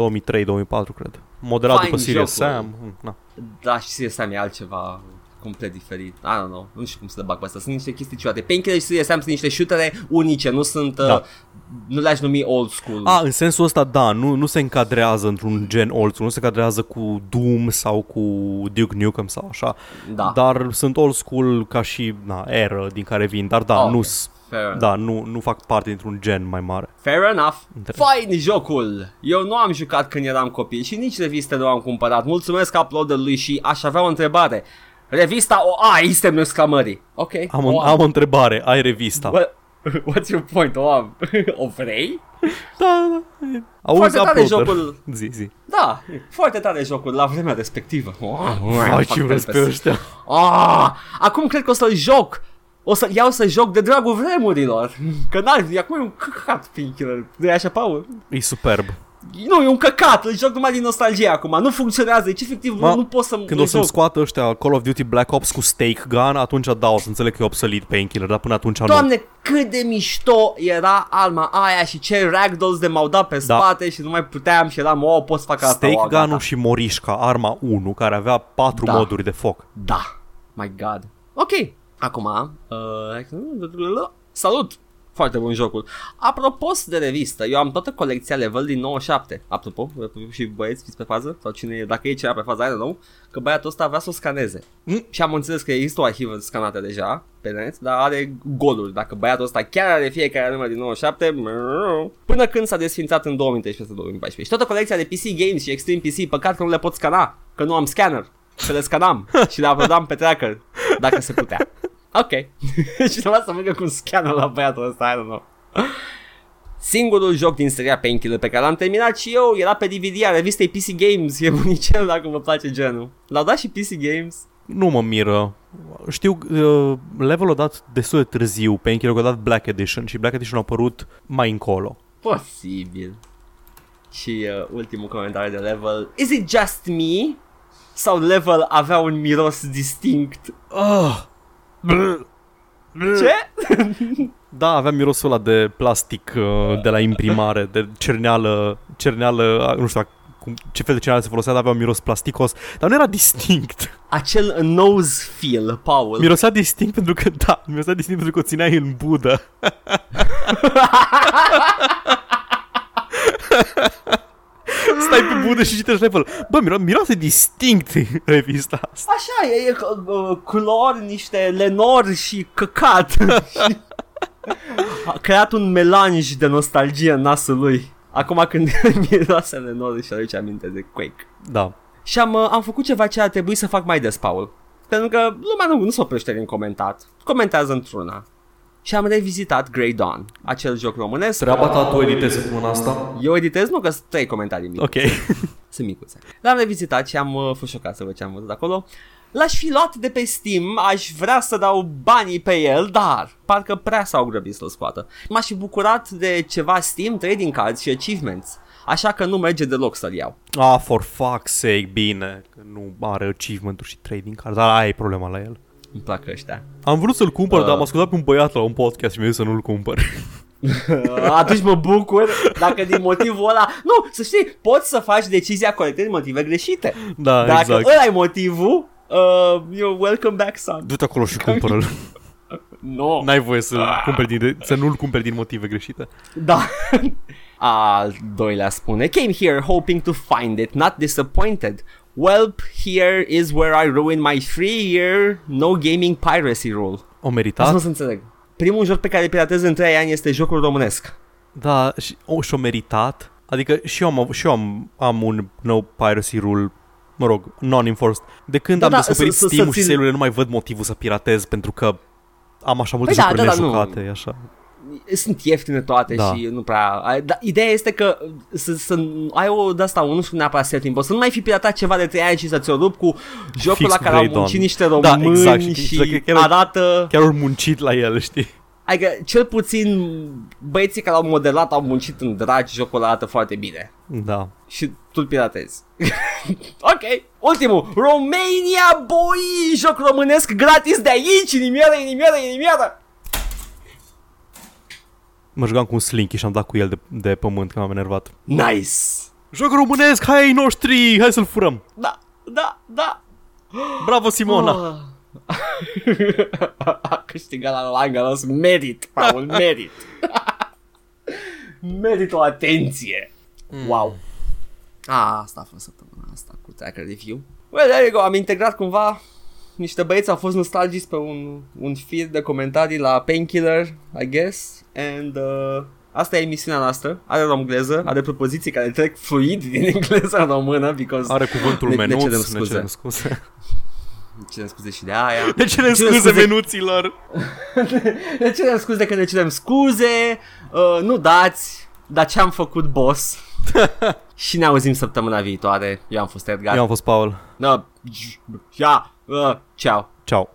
cred. Modelat Fain după Serious jocul. Sam. Mm, Na. Da, și Serious Sam e altceva complet diferit. I don't know. Nu știu cum să le bag pe asta. Sunt niște chestii ciudate. Painkiller și Serious Sam sunt niște shootere unice, nu sunt... Uh, Da. Nu le-aș numi old school. A, în sensul ăsta, da, nu, nu se încadrează într-un gen old school, nu se încadrează cu Doom sau cu Duke Nukem sau așa. da. Dar sunt old school ca și na, eră din care vin, dar da, Ok. nu, Fair enough. da nu, nu fac parte dintr-un gen mai mare. Fair enough. Între- Fain jocul. Eu nu am jucat când eram copil și nici reviste nu am cumpărat. Mulțumesc uploaderului și aș avea o întrebare. Revista o ai, semnul exclamării. Ok. Am, o o, am o întrebare, ai revista? What? What's your point? O am. o vrei? Da, da, da. Auzi Foarte tare uploader. jocul. Zi, zi. Da, foarte tare jocul la vremea respectivă. Oh, Ai fac ce vrei fel pe ăștia. Ah, acum cred că o să-l joc. O să iau să joc de dragul vremurilor. Că n-ar, acum e un căcat Painkiller. Nu e așa, Paul? E superb. Nu, e un căcat, îl joc numai din nostalgie acum, nu funcționează, deci efectiv Ma, nu, nu pot să Când o să-mi scoată ăștia Call of Duty Black Ops cu Stake Gun, atunci da, o să înțeleg că e obsolet Painkiller, dar până atunci nu. Doamne, cât de mișto era arma aia și ce ragdolls de m-au dat pe Da. spate și nu mai puteam și eram, oh, pot să fac asta. Stake oh, gata. Gun-ul și Morișca, arma 1, care avea patru Da. moduri de foc. Da, my god. Ok, acum, uh, salut! Foarte bun jocul. Apropo de revistă, eu am toată colecția Level din 97. Apropo, și băieți, fiți pe fază? Sau cine e, dacă e cineva pe fază, I don't know, că băiatul ăsta vrea să o scaneze. Mm. Și am înțeles că există o arhivă scanată deja pe net, dar are goluri. Dacă băiatul ăsta chiar are fiecare număr din 97, mrrr, până când s-a desfințat în 2013-2014. Și toată colecția de PC Games și Extreme PC, păcat că nu le pot scana, că nu am scanner. Să le scanam și le uploadam pe tracker, dacă se putea. Ok. și trebuia să mergă cu un scanner la băiatul ăsta, I don't know. Singurul joc din seria Painkiller pe care l-am terminat și eu era pe DVD a revistei PC Games, e bunicel dacă vă place genul. L-au dat și PC Games. nu mă miră. Știu, uh, levelul a dat destul de târziu, Painkiller a dat Black Edition și Black Edition a apărut mai încolo. Posibil. Și uh, ultimul comentariu de level. Is it just me? Sau level avea un miros distinct? Ah. Ce? Da, avea mirosul ăla de plastic uh, de la imprimare, de cerneală, cerneală, nu știu cum, ce fel de cerneală se folosea, dar avea un miros plasticos, dar nu era distinct. Acel nose feel, Paul. Mirosea distinct pentru că, da, mirosea distinct pentru că o țineai în budă. Stai pe budă și citești level. Bă, miro- miroase distinct revista asta. Așa, e, e uh, culori, niște lenori și căcat. Și A creat un melanj de nostalgie în nasul lui. Acum când miroase lenori și aduce aminte de Quake. Da. Și am, uh, am făcut ceva ce ar trebui să fac mai des, Paul. Pentru că lumea nu, nu se oprește din comentat. Comentează într-una. Și am revizitat Grey Dawn, acel joc românesc. Treaba ta tu editezi săptămâna asta? Eu editez, nu că sunt trei comentarii mici. Ok. Sunt micuțe. L-am revizitat și am uh, fost șocat să văd ce am văzut acolo. L-aș fi luat de pe Steam, aș vrea să dau banii pe el, dar parcă prea s-au grăbit să-l scoată. M-aș fi bucurat de ceva Steam, trading cards și achievements. Așa că nu merge deloc să-l iau. Ah, for fuck's sake, bine, că nu are achievement-uri și trading card, dar aia e problema la el. Îmi plac ăștia. Am vrut să-l cumpăr, Uh. dar m-a ascultat pe un băiat la un podcast și mi-a zis să nu-l cumpăr. Atunci mă bucur dacă din motivul ăla... Nu, să știi, poți să faci decizia corectă din motive greșite. da, Dacă exact. ăla e motivul, uh, you're welcome back, son. Du-te acolo și cumpără-l. No. N-ai voie să, cumperi din, să nu-l cumperi din motive greșite. Da. Al doilea spune Came here hoping to find it, not disappointed. Welp, here is where I ruin my free year no gaming piracy rule. O Asta meritat? nu să înțeleg. Primul joc pe care piratez în 3 ani este jocul românesc. Da, și, o, și-o meritat. Adică și eu am, și eu am, am un no piracy rule mă rog, non-enforced. De când Da, am da, descoperit să- să- Steam-ul să și ți- sale nu mai văd motivul să piratez pentru că am așa multe Păi da, jocuri da, da, nu. nejucate, e așa. Sunt ieftine toate Da. și nu prea... Dar ideea este că să, să ai o de asta, nu știu neapărat setting, poți să nu mai fi piratat ceva de 3 ani și să ți-o rup cu jocul Fix la cu care au Grey muncit Dawn. niște Da, români exact, și- și, și chiar- arată... Chiar au muncit la el, știi? Adică cel puțin băieții care au modelat au muncit în dragi, jocul arată foarte bine. Da. Și tu îl piratezi. ok, ultimul. Romania, boy! Joc românesc gratis de aici, inimioară, inimioară, inimioară! Mă jucam cu un slinky și am dat cu el de, de pământ când am enervat. Nice! Joc românesc, hai ai noștri, hai să-l furăm. Da, da, da! Bravo, Simona. Oh. A câștigat la Langalos merit, Paul, merit. merit o atenție. Wow. A, asta a fost săptămâna asta cu Tracker Review. Well, there you go, am integrat cumva niște băieți au fost nostalgici pe un, un feed de comentarii la Painkiller, I guess, and uh, asta e emisiunea noastră, are romgleză, are propoziții care trec fluid din engleză în română, because Are cuvântul Ne- ne menuț, cerem ne scuze. cerem scuze. cerem scuze și de aia. Ne cerem cerem scuze scuze. menuților. ne cerem scuze că ne cerem scuze, uh, nu dați, dar ce am făcut, boss? și ne auzim săptămâna viitoare. Eu am fost Edgar. Eu am fost Paul. No, ja, Uh, tchau. Tchau.